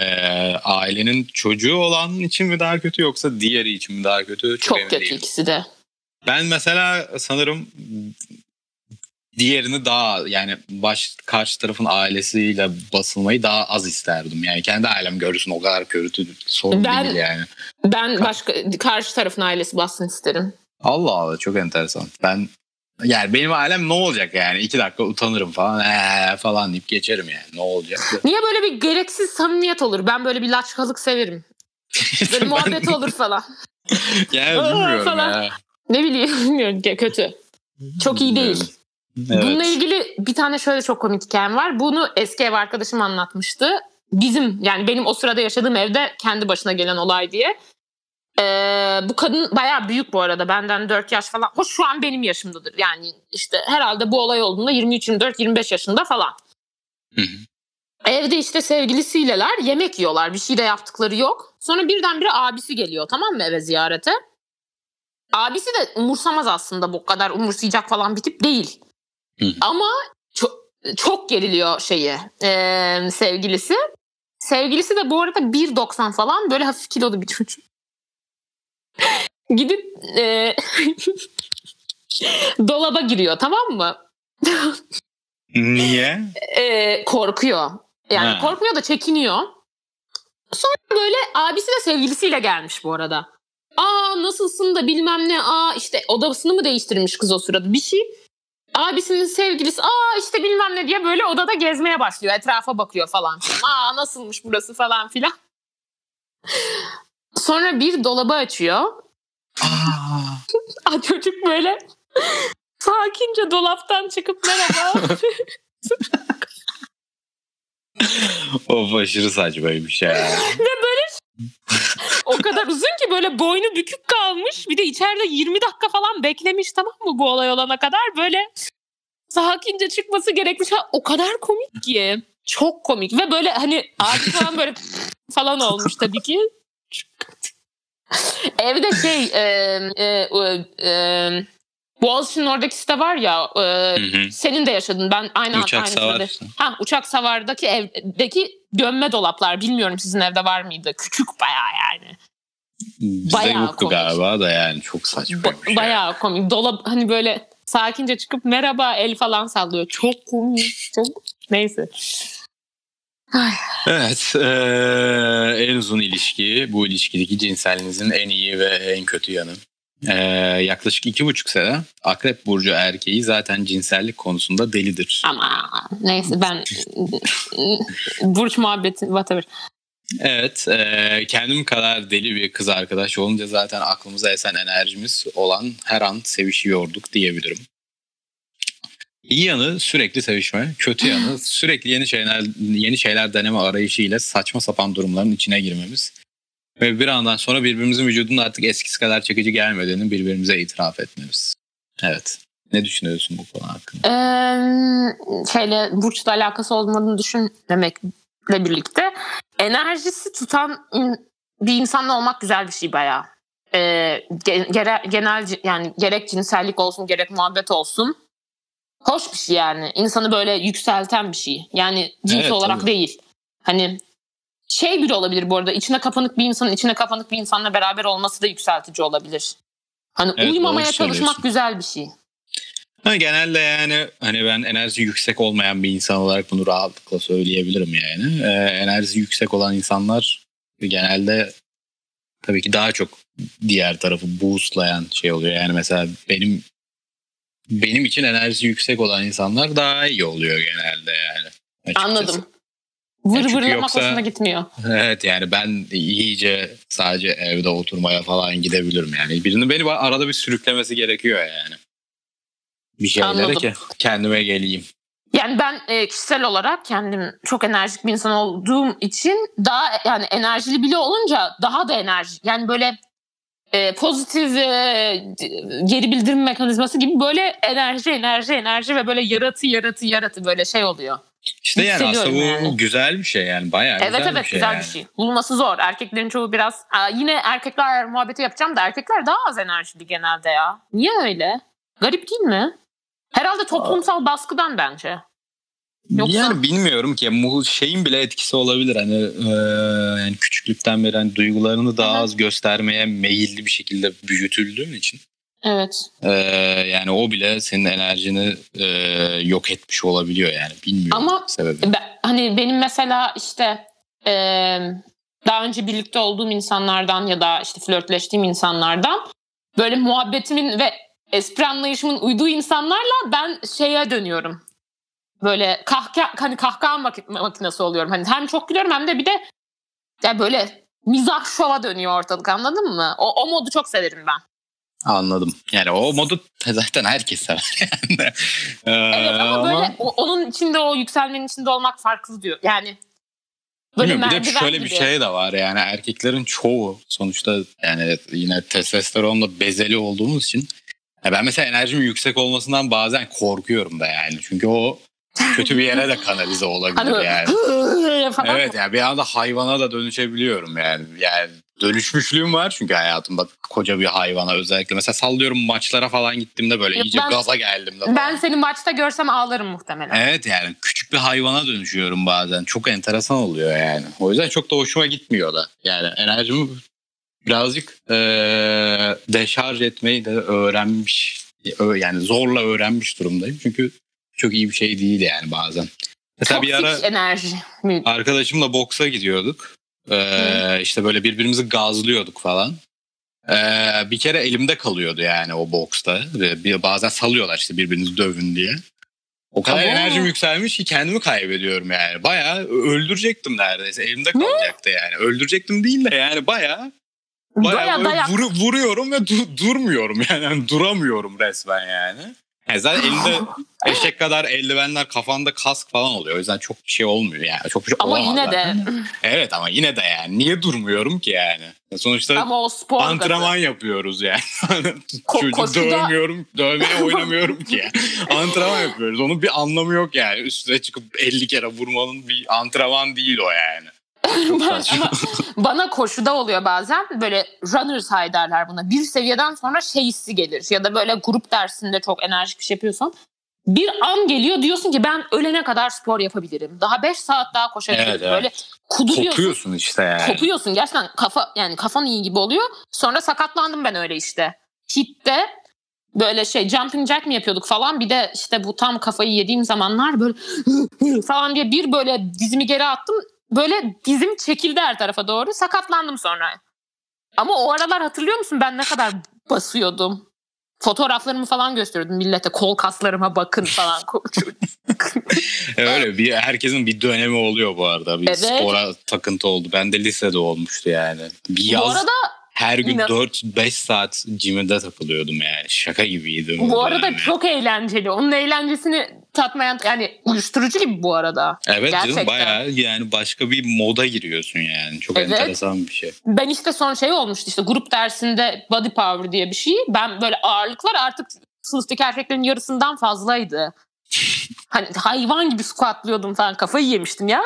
ailenin çocuğu olan için mi daha kötü yoksa diğeri için mi daha kötü? Çok, çok emin kötü değilim. ikisi de. Ben mesela sanırım diğerini daha yani baş karşı tarafın ailesiyle basılmayı daha az isterdim. Yani kendi ailem görsün o kadar kötü sorun Ben- değil yani. Ben başka karşı tarafın ailesi bassın isterim. Allah Allah çok enteresan. Ben yani benim ailem ne olacak yani? iki dakika utanırım falan ee, falan deyip geçerim yani. Ne olacak? <laughs> Niye böyle bir gereksiz samimiyet olur? Ben böyle bir laçkalık severim. <laughs> Böyle Ben- muhabbet olur falan. <laughs> Yani bilmiyorum falan. ya. Ne bileyim bilmiyorum kötü. Çok iyi değil. Evet. Bununla ilgili bir tane şöyle çok komik hikayem var. Bunu eski ev arkadaşım anlatmıştı. Bizim yani benim o sırada yaşadığım evde kendi başına gelen olay diye. Ee, bu kadın bayağı büyük bu arada. Benden 4 yaş falan. Hoş şu an benim yaşımdadır. Yani işte herhalde bu olay olduğunda 23, 24, 25 yaşında falan. Hı hı. Evde işte sevgilisiyleler yemek yiyorlar. Bir şey de yaptıkları yok. Sonra birdenbire abisi geliyor tamam mı eve ziyarete. Abisi de umursamaz aslında bu kadar umursayacak falan bir tip değil. Hı hı. Ama çok, çok geriliyor şeyi e, sevgilisi. Sevgilisi de bu arada 1.90 falan böyle hafif kilolu bir çocuk. Gidip e, <laughs> dolaba giriyor tamam mı? Niye? e, korkuyor. Yani Ha. korkmuyor da çekiniyor. Sonra böyle abisi de sevgilisiyle gelmiş bu arada. Aa nasılsın da bilmem ne. Aa işte odasını mı değiştirmiş kız o sırada bir şey. Abisinin sevgilisi aa işte bilmem ne diye böyle odada gezmeye başlıyor. Etrafa bakıyor falan. Aa nasılmış burası falan filan. Sonra bir dolabı açıyor. Aa. <laughs> Çocuk böyle sakince dolaptan çıkıp merhaba. <laughs> of aşırı saçmaymış ya. <laughs> o kadar uzun ki böyle boynu bükük kalmış. Bir de içeride 20 dakika falan beklemiş tamam mı bu olay olana kadar. Böyle sakince çıkması gerekmiş. Ha, o kadar komik ki. Çok komik. Ve böyle hani ağaç falan böyle falan olmuş tabii ki. Evde şey e, e, e, e, Boğaziçi'nin oradaki site var ya e, Hı hı. senin de yaşadın. Ben aynı Uçak aynı savar. Ha, uçak savardaki evdeki gömme dolaplar. Bilmiyorum sizin evde var mıydı? Küçük bayağı yani. Bizde Bayağı yoktu komik. galiba da yani çok saçmaymış. Ba- ya. bayağı komik. Dolap hani böyle sakince çıkıp merhaba el falan sallıyor. Çok komik. Çok neyse. Evet. eee, en uzun ilişki bu ilişkideki cinselliğinizin en iyi ve en kötü yanı. Eee, yaklaşık iki buçuk sene Akrep Burcu erkeği zaten cinsellik konusunda delidir. Ama neyse ben <laughs> burç muhabbeti whatever. Evet. eee, kendim kadar deli bir kız arkadaş olunca zaten aklımıza esen enerjimiz olan her an sevişiyorduk diyebilirim. İyi yanı sürekli sevişme, kötü yanı <laughs> sürekli yeni şeyler yeni şeyler deneme arayışıyla saçma sapan durumların içine girmemiz ve bir andan sonra birbirimizin vücudunun artık eskisi kadar çekici gelmediğini birbirimize itiraf etmemiz. Evet. Ne düşünüyorsun bu konu hakkında? Ee, şeyle burçla alakası olmadığını düşünmemekle birlikte enerjisi tutan bir insanla olmak güzel bir şey bayağı. Ee, gere- genel yani gerek cinsellik olsun gerek muhabbet olsun hoş bir şey yani insanı böyle yükselten bir şey yani cins Evet, olarak tabii. değil hani şey biri olabilir bu arada içine kapanık bir insanın içine kapanık bir insanla beraber olması da yükseltici olabilir. Hani Evet, uyumamaya çalışmak güzel bir şey. Ha, genelde yani hani ben enerji yüksek olmayan bir insan olarak bunu rahatlıkla söyleyebilirim yani. Ee, enerji yüksek olan insanlar genelde tabii ki daha çok diğer tarafı boostlayan şey oluyor. Yani mesela benim benim için enerji yüksek olan insanlar daha iyi oluyor genelde yani. açıkçası. Anladım. Vır çünkü vırlamak yoksa- hoşuna gitmiyor. Evet yani ben iyice sadece evde oturmaya falan gidebilirim yani. Birinin beni arada bir sürüklemesi gerekiyor yani. Bir şeylere Anladım. ki kendime geleyim. Yani ben e, kişisel olarak kendim çok enerjik bir insan olduğum için daha yani enerjili bile olunca daha da enerji yani böyle e, pozitif e, geri bildirim mekanizması gibi böyle enerji enerji enerji ve böyle yaratı yaratı yaratı böyle şey oluyor. İşte yani aslında bu yani. güzel bir şey yani bayağı Evet güzel evet bir şey güzel yani. bir şey. Bulması zor. Erkeklerin çoğu biraz Aa, yine erkekler muhabbeti yapacağım da erkekler daha az enerjili genelde ya. Niye öyle? Garip değil mi? Herhalde toplumsal baskıdan bence. Yoksa- Yani bilmiyorum ki bu şeyin bile etkisi olabilir hani e, yani küçüklükten beri hani duygularını daha Hı hı. az göstermeye meyilli bir şekilde büyütüldüğün için Evet. e, yani o bile senin enerjini e, yok etmiş olabiliyor yani bilmiyorum Ama- sebebi. Ben, hani benim mesela işte e, daha önce birlikte olduğum insanlardan ya da işte flörtleştiğim insanlardan böyle muhabbetimin ve espri anlayışımın uyduğu insanlarla ben şeye dönüyorum. Böyle kahkaha, hani kahkaha mak- makinesi oluyorum. Hani hem çok gülüyorum hem de bir de ya böyle mizah şova dönüyor ortalık anladın mı? O, o modu çok severim ben. Anladım. Yani o modu zaten herkes sever <laughs> yani. E, Evet ama böyle o- onun içinde o yükselmenin içinde olmak farklı diyor. Yani böyle bir de şöyle gibi. bir şey de var yani erkeklerin çoğu sonuçta yani yine testosteronla bezeli olduğumuz için ben mesela enerjimin yüksek olmasından bazen korkuyorum da yani. Çünkü o kötü bir yere de kanalize olabilir Hani yani. <laughs> Evet yani bir anda hayvana da dönüşebiliyorum yani. Yani dönüşmüşlüğüm var çünkü hayatımda koca bir hayvana özellikle. Mesela sallıyorum maçlara falan gittiğimde böyle Yok, iyice ben- gaza geldim de falan. Ben seni maçta görsem ağlarım muhtemelen. Evet yani küçük bir hayvana dönüşüyorum bazen. Çok enteresan oluyor yani. O yüzden çok da hoşuma gitmiyor da. Yani enerjimi birazcık eee deşarj etmeyi de öğrenmiş. Yani zorla öğrenmiş durumdayım. Çünkü çok iyi bir şey değil yani bazen. Mesela bir Toksik ara enerji. arkadaşımla boksa gidiyorduk. Ee, işte böyle birbirimizi gazlıyorduk falan. Ee, bir kere elimde kalıyordu yani o boksta. Ve bir, bazen salıyorlar işte birbirinizi dövün diye. O kadar Abo. enerjim yükselmiş ki kendimi kaybediyorum yani. Bayağı öldürecektim neredeyse. Elimde kalacaktı yani. Öldürecektim değil de yani bayağı bayağı, Baya böyle dayak. vuru- vuruyorum ve du- durmuyorum yani. Yani <laughs> duramıyorum resmen yani. Yani zaten elinde eşek kadar eldivenler kafanda kask falan oluyor. O yüzden çok bir şey olmuyor yani. Çok bir şey Ama yine de. Evet ama yine de yani. Niye durmuyorum ki yani? Sonuçta ama o spor antrenman gazı. yapıyoruz yani. Ko- Çocuğu koşuda- dövmüyorum, dövmeye <laughs> oynamıyorum ki. antrenman yapıyoruz. Onun bir anlamı yok yani. Üstüne çıkıp 50 kere vurmanın bir antrenman değil o yani. Ama <laughs> bana koşuda oluyor bazen böyle runner's high derler buna. Bir seviyeden sonra şey hissi gelir ya da böyle grup dersinde çok enerjik bir şey yapıyorsan bir an geliyor diyorsun ki ben ölene kadar spor yapabilirim. Daha 5 saat daha koşabilirim. Evet, evet. Böyle kuduruyorsun. Kopuyorsun işte yani. Kopuyorsun gerçekten kafa yani kafan iyi gibi oluyor. Sonra sakatlandım ben öyle işte. Hit'te böyle şey jumping jack mi yapıyorduk falan bir de işte bu tam kafayı yediğim zamanlar böyle <gasps> falan diye bir böyle dizimi geri attım. Böyle dizim çekildi her tarafa doğru sakatlandım sonra. Ama o aralar hatırlıyor musun ben ne kadar basıyordum? Fotoğraflarımı falan gösteriyordum millete. Kol kaslarıma bakın falan. <laughs> <laughs> Öyle bir herkesin bir dönemi oluyor bu arada. Bir Evet. spora takıntı oldu. Ben de lisede olmuştu yani. Bir bu yaz arada her gün inan- 4-5 saat jimde takılıyordum yani. Şaka gibiydi. bu arada yani. çok eğlenceli. Onun eğlencesini tatmayan yani uyuşturucu gibi bu arada. Evet Gerçekten. canım bayağı yani başka bir moda giriyorsun yani. Çok Evet. enteresan bir şey. Ben işte son şey olmuştu işte grup dersinde body power diye bir şey. Ben böyle ağırlıklar artık sınıftaki erkeklerin yarısından fazlaydı. <laughs> Hani hayvan gibi squatlıyordum falan kafayı yemiştim ya.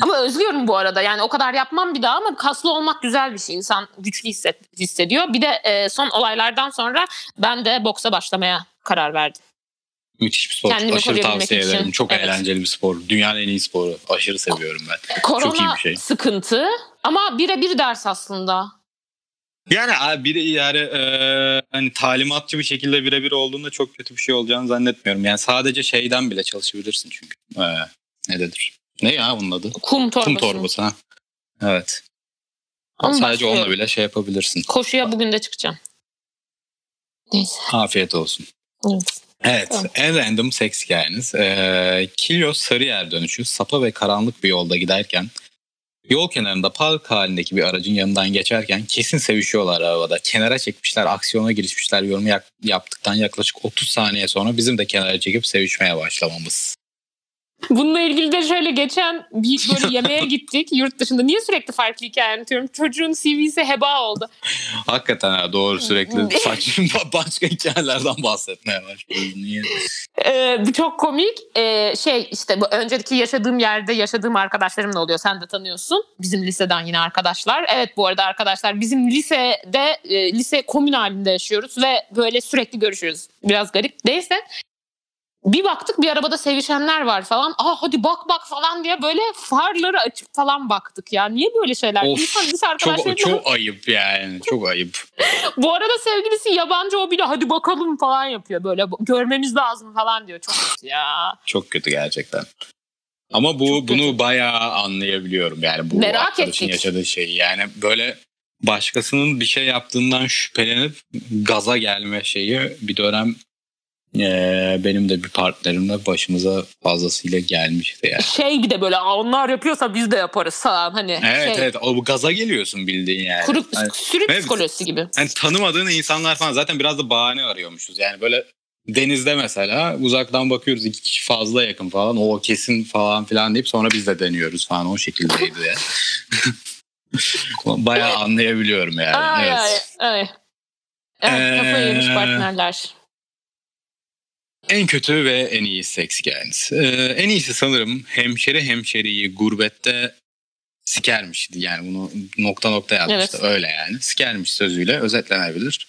Ama özlüyorum bu arada yani o kadar yapmam bir daha ama kaslı olmak güzel bir şey. İnsan güçlü hisset, hissediyor. Bir de e, son olaylardan sonra ben de boksa başlamaya karar verdim. Müthiş bir spor. Kendimi Aşırı tavsiye için. ederim. Çok Evet. eğlenceli bir spor. Dünyanın en iyi sporu. Aşırı seviyorum ben. Korona iyi bir şey. sıkıntı ama birebir ders aslında. Yani biri yani e, hani talimatçı bir şekilde birebir olduğunda çok kötü bir şey olacağını zannetmiyorum. Yani sadece şeyden bile çalışabilirsin çünkü. E, ne dedir? Ne ya bunun adı? Kum torbası. Kum torbası ha. Evet. Ama sadece onunla başlıyorum. bile şey yapabilirsin. Koşuya bugün de çıkacağım. Neyse. Afiyet olsun. Evet. Evet, en random seks hikayeniz. Ee, Kilyos Sarıyer dönüşü sapa ve karanlık bir yolda giderken yol kenarında park halindeki bir aracın yanından geçerken kesin sevişiyorlar arabada. Kenara çekmişler, aksiyona girişmişler. Yorum yak- yaptıktan yaklaşık 30 saniye sonra bizim de kenara çekip sevişmeye başlamamız. Bununla ilgili de şöyle geçen bir <laughs> böyle yemeğe gittik yurt dışında. Niye sürekli farklı hikaye anlatıyorum? Çocuğun CV'si heba oldu. Hakikaten ha, doğru sürekli saçma <laughs> başka hikayelerden bahsetmeye başlıyoruz. Niye? Ee, bu çok komik. Ee, şey işte bu önceki yaşadığım yerde yaşadığım arkadaşlarım da oluyor. Sen de tanıyorsun. Bizim liseden yine arkadaşlar. Evet bu arada arkadaşlar bizim lisede e, lise komün halinde yaşıyoruz ve böyle sürekli görüşürüz. Biraz garip. Neyse bir baktık bir arabada sevişenler var falan. Aa hadi bak bak falan diye böyle farları açıp falan baktık ya. Niye böyle şeyler? Of, İnsan lise Çok, çok ayıp yani. Çok ayıp. <laughs> bu arada sevgilisi yabancı o bile hadi bakalım falan yapıyor. Böyle görmemiz lazım falan diyor. Çok kötü ya. Çok kötü gerçekten. Ama bu Çok kötü. bunu bayağı anlayabiliyorum yani bu Merak arkadaşın ettik. yaşadığı şeyi. Yani böyle başkasının bir şey yaptığından şüphelenip gaza gelme şeyi bir dönem eee, benim de bir partnerimle başımıza fazlasıyla gelmişti yani. Şey bir de böyle "Aa, onlar yapıyorsa biz de yaparız falan hani Evet şey, evet o gaza geliyorsun bildiğin yani. kuru, Hani- sürü psikolojisi gibi. hani tanımadığın insanlar falan zaten biraz da bahane arıyormuşuz. Yani böyle denizde mesela uzaktan bakıyoruz iki kişi fazla yakın falan o kesin falan filan deyip sonra biz de deniyoruz falan o şekildeydi ya. <laughs> Bayağı anlayabiliyorum yani. Ay, evet. ay, ay. Evet, kafayı yemiş Ee, partnerler. En kötü ve en iyi seks hikayeniz. Ee, en iyisi sanırım hemşeri hemşeriyi gurbette sikermişti. Yani bunu nokta nokta yazmıştı. Evet. Öyle yani. Sikermiş sözüyle özetlenebilir.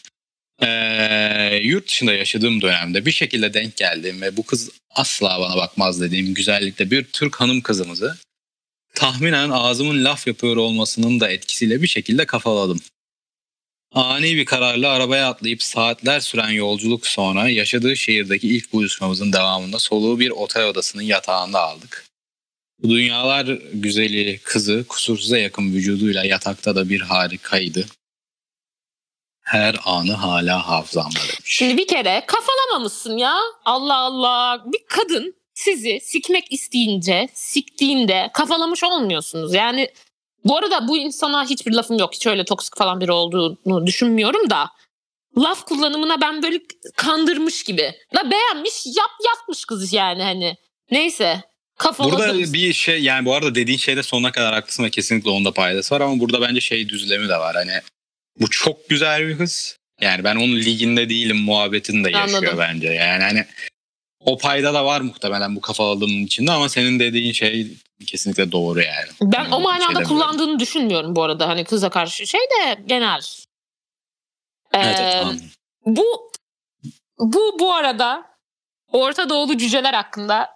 Ee, yurt dışında yaşadığım dönemde bir şekilde denk geldiğim ve bu kız asla bana bakmaz dediğim güzellikte bir Türk hanım kızımızı tahminen ağzımın laf yapıyor olmasının da etkisiyle bir şekilde kafaladım. Ani bir kararla arabaya atlayıp saatler süren yolculuk sonra yaşadığı şehirdeki ilk buluşmamızın devamında soluğu bir otel odasının yatağında aldık. Bu dünyalar güzeli kızı kusursuza yakın vücuduyla yatakta da bir harikaydı. Her anı hala hafızamda demiş. Şimdi bir kere kafalamamışsın ya. Allah Allah. Bir kadın sizi sikmek isteyince, siktiğinde kafalamış olmuyorsunuz. Yani bu arada bu insana hiçbir lafım yok. Hiç öyle toksik falan biri olduğunu düşünmüyorum da. Laf kullanımına ben böyle kandırmış gibi. La beğenmiş, yap yapmış kız yani hani. Neyse. Kafaladım. Burada bir şey yani bu arada dediğin şeyde sonuna kadar haklısın ve kesinlikle onda paydası var ama burada bence şey düzlemi de var. Hani bu çok güzel bir kız. Yani ben onun liginde değilim muhabbetini de yaşıyor Anladım. bence. Yani hani o payda da var muhtemelen bu kafaladığının içinde ama senin dediğin şey kesinlikle doğru yani. Ben Yani o manada şey kullandığını düşünmüyorum bu arada. Hani kıza karşı şey de genel. Evet, evet Ee, tamam. Bu bu bu arada Orta Doğulu cüceler hakkında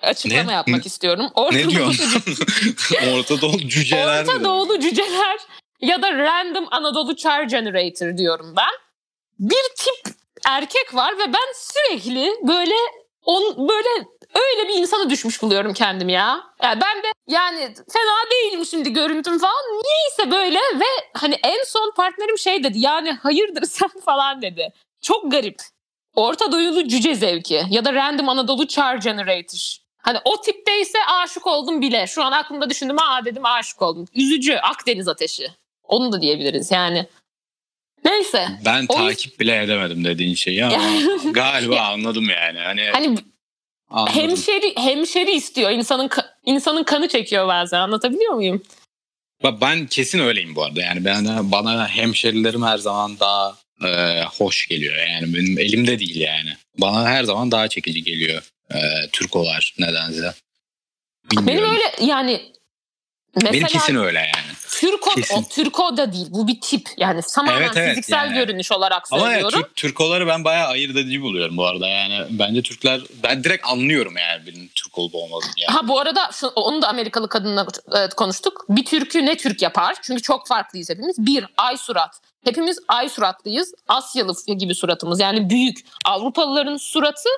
açıklama Ne? yapmak Ne- istiyorum. Orta Ne Doğulu diyorsun? <laughs> Orta Doğu cüceler. Orta Doğulu cüceler ya da random Anadolu Char Generator diyorum ben. Bir tip erkek var ve ben sürekli böyle on böyle öyle bir insana düşmüş buluyorum kendimi ya. Yani ben de yani fena değilim şimdi görüntüm falan. Niyeyse böyle ve hani en son partnerim şey dedi. Yani hayırdır <laughs> sen falan dedi. Çok garip. Orta Doğulu cüce zevki ya da random Anadolu Char Generator. Hani o tipteyse aşık oldum bile. Şu an aklımda düşündüm aa dedim aşık oldum. Üzücü Akdeniz ateşi. Onu da diyebiliriz yani. Neyse. Ben Onu- takip bile edemedim dediğin şeyi ama galiba <laughs> anladım yani. Hani, Hani anladım. hemşeri hemşeri istiyor. İnsanın insanın kanı çekiyor bazen. Anlatabiliyor muyum? Ben kesin öyleyim bu arada. Yani ben bana hemşerilerim her zaman daha e, hoş geliyor. Yani benim elimde değil yani. Bana her zaman daha çekici geliyor. E, Türkolar nedense. Bilmiyorum. Benim öyle yani mesela Benim kesin öyle yani. Türko, kesin. o, Türko da değil. Bu bir tip. Yani tamamen Evet, evet, fiziksel yani. görünüş olarak Ama ya, söylüyorum. Türk, Türkoları ben bayağı ayırt edici buluyorum bu arada. Yani bence Türkler ben direkt anlıyorum yani birinin Türk olup olmadığını. Yani. Ha bu arada şu, onu da Amerikalı kadınla e, konuştuk. Bir Türk'ü ne Türk yapar? Çünkü çok farklıyız hepimiz. Bir, ay surat. Hepimiz ay suratlıyız. Asyalı gibi suratımız. Yani büyük. Avrupalıların suratı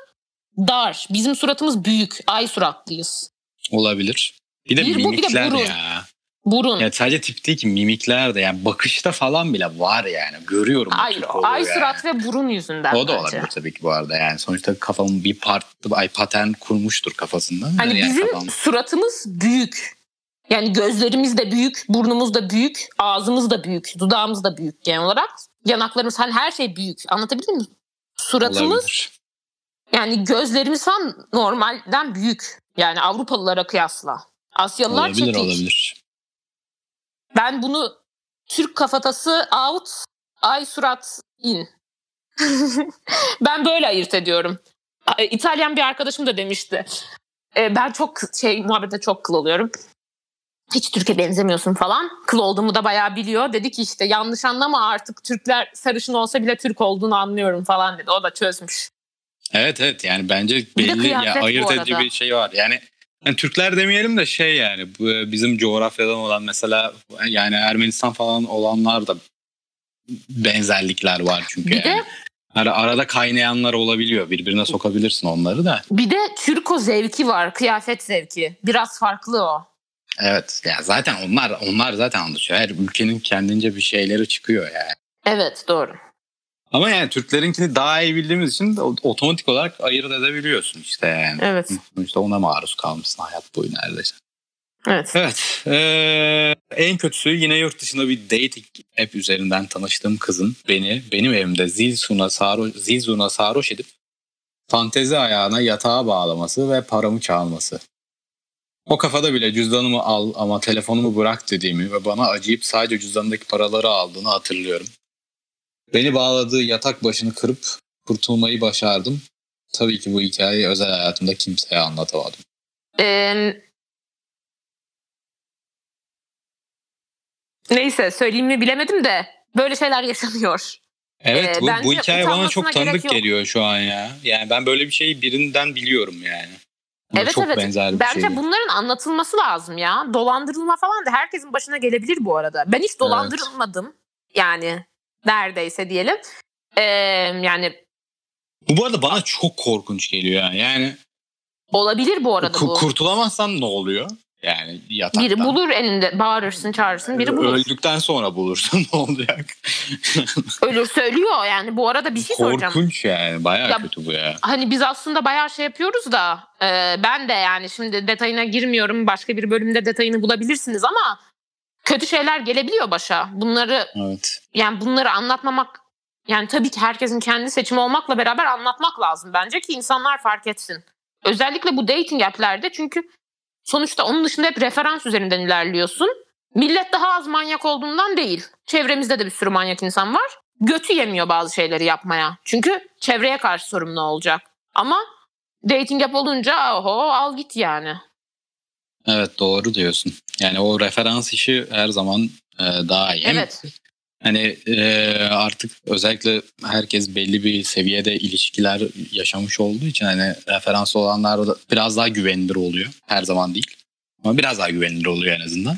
dar. Bizim suratımız büyük. Ay suratlıyız. Olabilir. Bir de Bir bu, bir de mimikler burun. ya. Burun. Yani sadece tip değil ki mimikler de yani bakışta falan bile var yani. Görüyorum. ay, ay yani. surat ve burun yüzünden O da bence. olabilir tabii ki bu arada yani. Sonuçta kafamın bir part, ay patern kurmuştur kafasında. Hani yani bizim kafam- suratımız büyük. Yani gözlerimiz de büyük, burnumuz da büyük, ağzımız da büyük, dudağımız da büyük genel olarak. Yanaklarımız hani her şey büyük. Anlatabildim mi? Suratımız olabilir. yani gözlerimiz falan normalden büyük. Yani Avrupalılara kıyasla. Asyalılar olabilir çekik. olabilir. Ben bunu Türk kafatası out, ay surat in. <laughs> ben böyle ayırt ediyorum. İtalyan bir arkadaşım da demişti. E, ben çok şey muhabbete çok kıl oluyorum. Hiç Türkiye benzemiyorsun falan. Kıl olduğumu da bayağı biliyor. Dedi ki işte yanlış anlama artık Türkler sarışın olsa bile Türk olduğunu anlıyorum falan dedi. O da çözmüş. Evet evet yani bence belli ya ayırt edici bir şey var. Yani, yani Türkler demeyelim de şey yani bu, bizim coğrafyadan olan mesela yani Ermenistan falan olanlar da benzerlikler var çünkü. Bir de yani. Ara- arada kaynayanlar olabiliyor. Birbirine sokabilirsin onları da. bir de Türko zevki var. Kıyafet zevki. Biraz farklı o. Evet. Ya zaten onlar onlar zaten anlaşıyor. Her ülkenin kendince bir şeyleri çıkıyor yani. Evet doğru. Ama yani Türklerinkini daha iyi bildiğimiz için otomatik olarak ayırt edebiliyorsun işte yani. Evet. İşte ona maruz kalmışsın hayat boyu neredeyse. Evet. Evet. eee, en kötüsü yine yurt dışında bir dating app üzerinden tanıştığım kızın beni benim evimde zil suna sarhoş, zil zurna sarhoş edip fantezi ayağına yatağa bağlaması ve paramı çalması. O kafada bile cüzdanımı al ama telefonumu bırak dediğimi ve bana acıyıp sadece cüzdanındaki paraları aldığını hatırlıyorum. Beni bağladığı yatak başını kırıp kurtulmayı başardım. Tabii ki bu hikayeyi özel hayatımda kimseye anlatamadım. Ee, neyse söyleyeyim mi bilemedim de böyle şeyler yaşanıyor. Evet Ee, bu, bu hikaye bana çok tanıdık geliyor şu an ya. Yani ben böyle bir şeyi birinden biliyorum yani. Bu Evet, çok evet. benzer bir Bence şey. bunların anlatılması lazım ya. Dolandırılma falan da herkesin başına gelebilir bu arada. Ben hiç dolandırılmadım. Yani neredeyse diyelim. Ee, yani Bu bu arada bana çok korkunç geliyor yani. Yani olabilir bu arada bu. kurtulamazsan ne oluyor? Yani yataktan. Biri bulur eninde bağırırsın çağırırsın biri bulur. Öldükten sonra bulursun <laughs> ne olacak? Ölür söylüyor yani bu arada bir şey soracağım. Korkunç yani. Bayağı Ya- kötü bu ya. Hani biz aslında bayağı şey yapıyoruz da e, ben de yani şimdi detayına girmiyorum. Başka bir bölümde detayını bulabilirsiniz ama kötü şeyler gelebiliyor başa. Bunları Evet. yani bunları anlatmamak yani tabii ki herkesin kendi seçimi olmakla beraber anlatmak lazım bence ki insanlar fark etsin. Özellikle bu dating app'lerde çünkü sonuçta onun dışında hep referans üzerinden ilerliyorsun. Millet daha az manyak olduğundan değil. Çevremizde de bir sürü manyak insan var. Götü yemiyor bazı şeyleri yapmaya. Çünkü çevreye karşı sorumlu olacak. Ama dating app olunca oho al git yani. Evet doğru diyorsun. Yani o referans işi her zaman e, daha iyi. Evet. Hani e, artık özellikle herkes belli bir seviyede ilişkiler yaşamış olduğu için hani referans olanlar da biraz daha güvenilir oluyor. Her zaman değil. Ama biraz daha güvenilir oluyor en azından.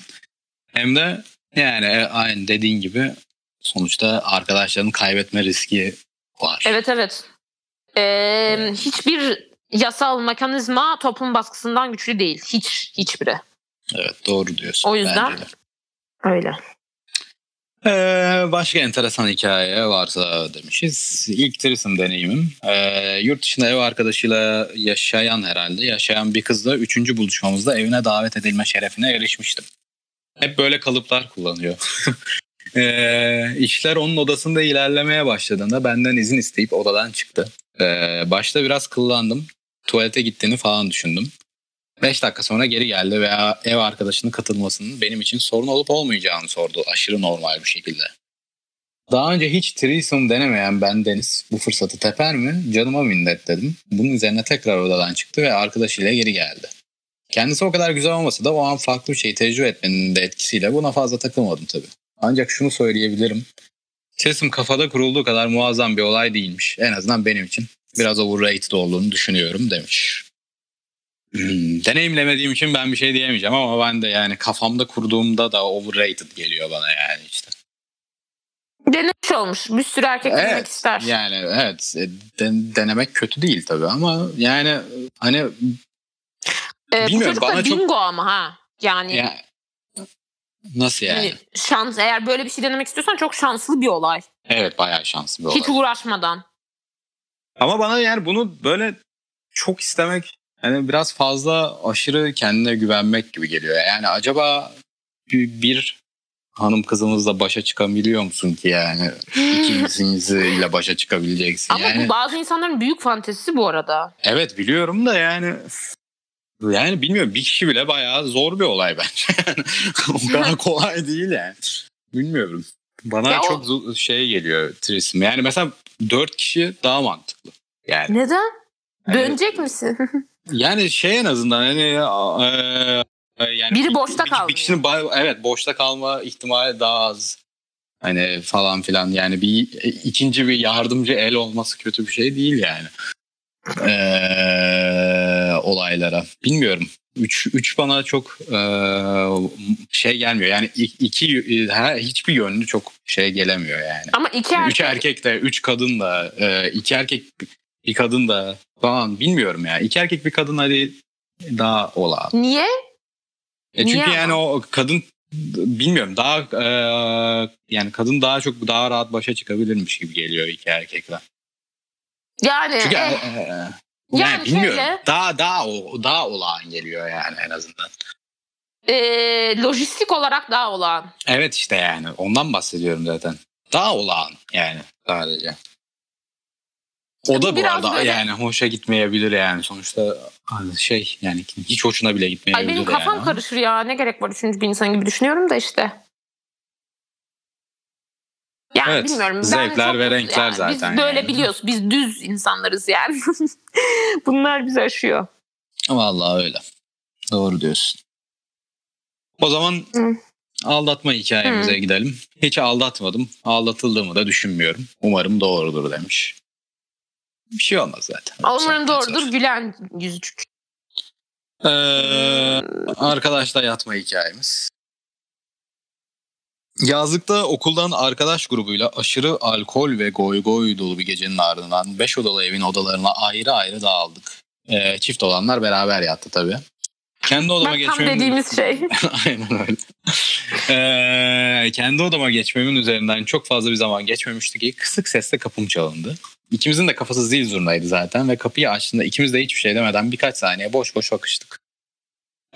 Hem de yani e, aynı dediğin gibi sonuçta arkadaşlarını kaybetme riski var. Evet evet. Ee, hiçbir yasal mekanizma toplum baskısından güçlü değil. Hiç hiçbiri. Evet doğru diyorsun. O yüzden- bence de. Öyle. Ee, başka enteresan hikaye varsa demişiz. İlk turizm deneyimim. Ee, yurt dışında ev arkadaşıyla yaşayan herhalde yaşayan bir kızla üçüncü buluşmamızda evine davet edilme şerefine erişmiştim. Hep böyle kalıplar kullanıyor. <laughs> ee, işler onun odasında ilerlemeye başladığında benden izin isteyip odadan çıktı. Ee, başta biraz kıllandım. Tuvalete gittiğini falan düşündüm. 5 dakika sonra geri geldi veya ev arkadaşının katılmasının benim için sorun olup olmayacağını sordu aşırı normal bir şekilde. Daha önce hiç threesome denemeyen ben Deniz bu fırsatı teper mi? Canıma minnet dedim. Bunun üzerine tekrar odadan çıktı ve arkadaşıyla geri geldi. Kendisi o kadar güzel olmasa da o an farklı bir şey tecrübe etmenin de etkisiyle buna fazla takılmadım tabii. Ancak şunu söyleyebilirim. Threesome kafada kurulduğu kadar muazzam bir olay değilmiş. En azından benim için. Biraz overrated olduğunu düşünüyorum demiş. Hmm, deneyimlemediğim için ben bir şey diyemeyeceğim ama ben de yani kafamda kurduğumda da overrated geliyor bana yani işte. Denemiş olmuş. Bir sürü erkek denemek ister. Yani evet e, den- denemek kötü değil tabii ama yani hani Ee, bu bilmiyorum, çocuk da bana çok- bingo ama ha. Yani, ya, nasıl yani? hani şans eğer böyle bir şey denemek istiyorsan çok şanslı bir olay. Evet bayağı şanslı bir olay. Hiç uğraşmadan. Ama bana yani bunu böyle çok istemek hani biraz fazla aşırı kendine güvenmek gibi geliyor. Yani acaba bir, bir hanım kızımızla başa çıkabiliyor musun ki yani <gasps> ikincisiyle başa çıkabileceksin Ama yani. bu bazı insanların büyük fantezisi bu arada. Evet biliyorum da yani yani bilmiyorum bir kişi bile bayağı zor bir olay bence. <laughs> o kadar <laughs> kolay değil yani. Bilmiyorum. Bana Ya o- çok zo- şey geliyor trisim. Yani mesela dört kişi daha mantıklı. Yani, Neden? Yani- Dönecek misin? <laughs> yani şey en azından hani e, e, yani Biri bir- boşta bir, kalmıyor. Bir kişinin evet boşta kalma ihtimali daha az. Hani falan filan yani bir ikinci bir yardımcı el olması kötü bir şey değil yani. Ee, olaylara. Bilmiyorum. Üç, üç bana çok e, şey gelmiyor. Yani iki her, hiçbir yönlü çok şey gelemiyor yani. Ama iki erkek. Üç erkek de, üç kadın da, e, iki erkek bir kadın da falan bilmiyorum ya. İki erkek bir kadın hadi daha ola. Niye? E çünkü Niye yani ama? o kadın bilmiyorum daha e, yani kadın daha çok daha rahat başa çıkabilirmiş gibi geliyor iki erkekle. Yani Çünkü eh, e, e, yani, Yani bilmiyorum. şöyle- Daha daha o daha olağan geliyor yani en azından. eh, lojistik olarak daha olağan. Evet işte yani ondan bahsediyorum zaten. Daha olağan yani sadece. O da bu Biraz arada böyle- yani hoşa gitmeyebilir yani sonuçta şey yani hiç hoşuna bile Ay gitmeyebilir benim kafam yani. karışır ya. Ne gerek var üçüncü bir insan gibi düşünüyorum da işte. Yani Evet, bilmiyorum. Zevkler çok- ve renkler yani zaten Biz böyle yani. biliyoruz. Biz düz insanlarız yani. <laughs> Bunlar bizi aşıyor. Vallahi öyle. Doğru diyorsun. O zaman Hı. aldatma hikayemize Hı. gidelim. Hiç aldatmadım. Aldatıldığımı da düşünmüyorum. Umarım doğrudur demiş. Bir şey olmaz zaten. Umarım doğrudur. sonra. Gülen yüzücük. Ee, arkadaşla yatma hikayemiz. Yazlıkta okuldan arkadaş grubuyla aşırı alkol ve goy goy dolu bir gecenin ardından 5 odalı evin odalarına ayrı ayrı dağıldık. Ee, çift olanlar beraber yattı tabii. Kendi odama tam geçmemin... dediğimiz şey. <laughs> Aynen öyle. Ee, kendi odama geçmemin üzerinden çok fazla bir zaman geçmemişti ki kısık sesle kapım çalındı. İkimizin de kafası zil zurnaydı zaten ve kapıyı açtığında ikimiz de hiçbir şey demeden birkaç saniye boş boş bakıştık.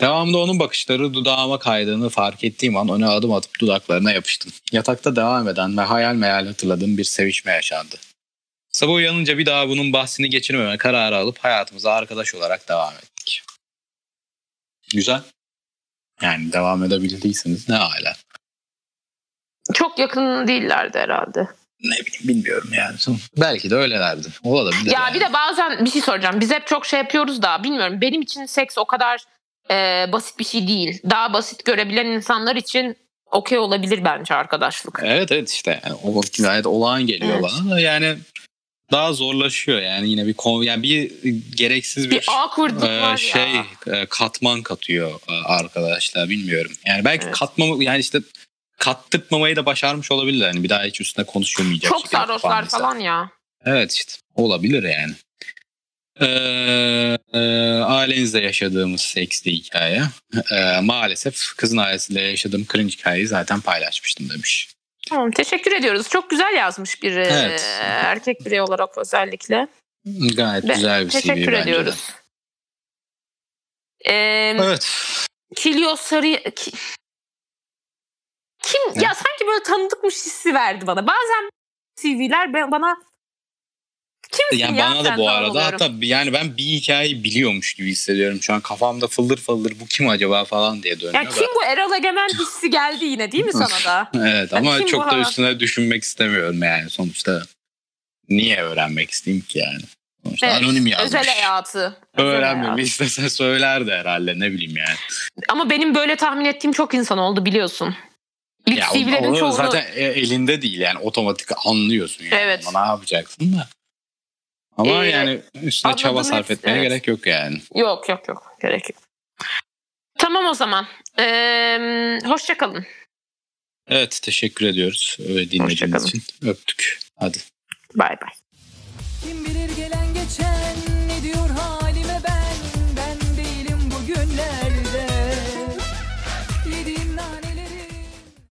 Devamında onun bakışları dudağıma kaydığını fark ettiğim an ona adım atıp dudaklarına yapıştım. Yatakta devam eden ve hayal meyal hatırladığım bir sevişme yaşandı. Sabah uyanınca bir daha bunun bahsini geçirmeme kararı alıp hayatımıza arkadaş olarak devam ettik. Güzel. Yani devam edebildiyseniz ne hala. Çok yakın değillerdi herhalde. Ne bileyim bilmiyorum yani. Belki de öylelerdi. Olabilir. Ya yani. bir de bazen bir şey soracağım. Biz hep çok şey yapıyoruz da bilmiyorum. Benim için seks o kadar e, basit bir şey değil. Daha basit görebilen insanlar için okey olabilir bence arkadaşlık. Evet evet işte yani o vakit gayet olağan geliyor Evet. bana da yani daha zorlaşıyor yani yine bir kon- yani bir gereksiz bir, Bir e, şey ya. e, katman katıyor e, arkadaşlar bilmiyorum. Yani belki Evet. katmamı yani işte kattırtmamayı da başarmış olabilirler. Yani bir daha hiç üstüne konuşulmayacak. Çok sarhoşlar falan ya. Evet işte olabilir yani. Ee, e, ailenizle yaşadığımız seksli hikaye. Ee, maalesef kızın ailesiyle yaşadığım cringe hikayeyi zaten paylaşmıştım demiş. Tamam, teşekkür ediyoruz. Çok güzel yazmış bir e, Evet. erkek birey olarak özellikle. Gayet Ve güzel bir CV Teşekkür bence de. ediyoruz. Ee, Evet. Kilio Sarı... Ki- Kim? Ya sanki böyle tanıdıkmış hissi verdi bana. Bazen CV'ler bana kimsin Yani ya bana da bu arada oluyorum. hatta yani ben bir hikayeyi biliyormuş gibi hissediyorum. Şu an kafamda fıldır fıldır bu kim acaba falan diye dönüyor Ya da. kim bu Erol Egemen hissi geldi yine değil mi sana da? <laughs> Evet Yani ama çok da üstüne düşünmek istemiyorum yani sonuçta. Niye öğrenmek isteyeyim ki yani? Sonuçta Evet, anonim yazmış. Özel hayatı. <laughs> Öğrenmemi istese söylerdi herhalde ne bileyim yani. Ama benim böyle tahmin ettiğim çok insan oldu biliyorsun. İlk Ya o- CV'lerin çoğunu... zaten e- elinde değil yani otomatik anlıyorsun yani. Evet. Ama ne yapacaksın da. Ama Ee, yani üstüne çaba sarf hepsi, etmeye evet. gerek yok yani. Yok yok yok. Gerek yok. Tamam o zaman. Ee, hoşça kalın. Evet teşekkür ediyoruz e, dinlediğiniz Hoşçakalın. için. Öptük. Hadi. Bay bay. Kim bilir gelen geçen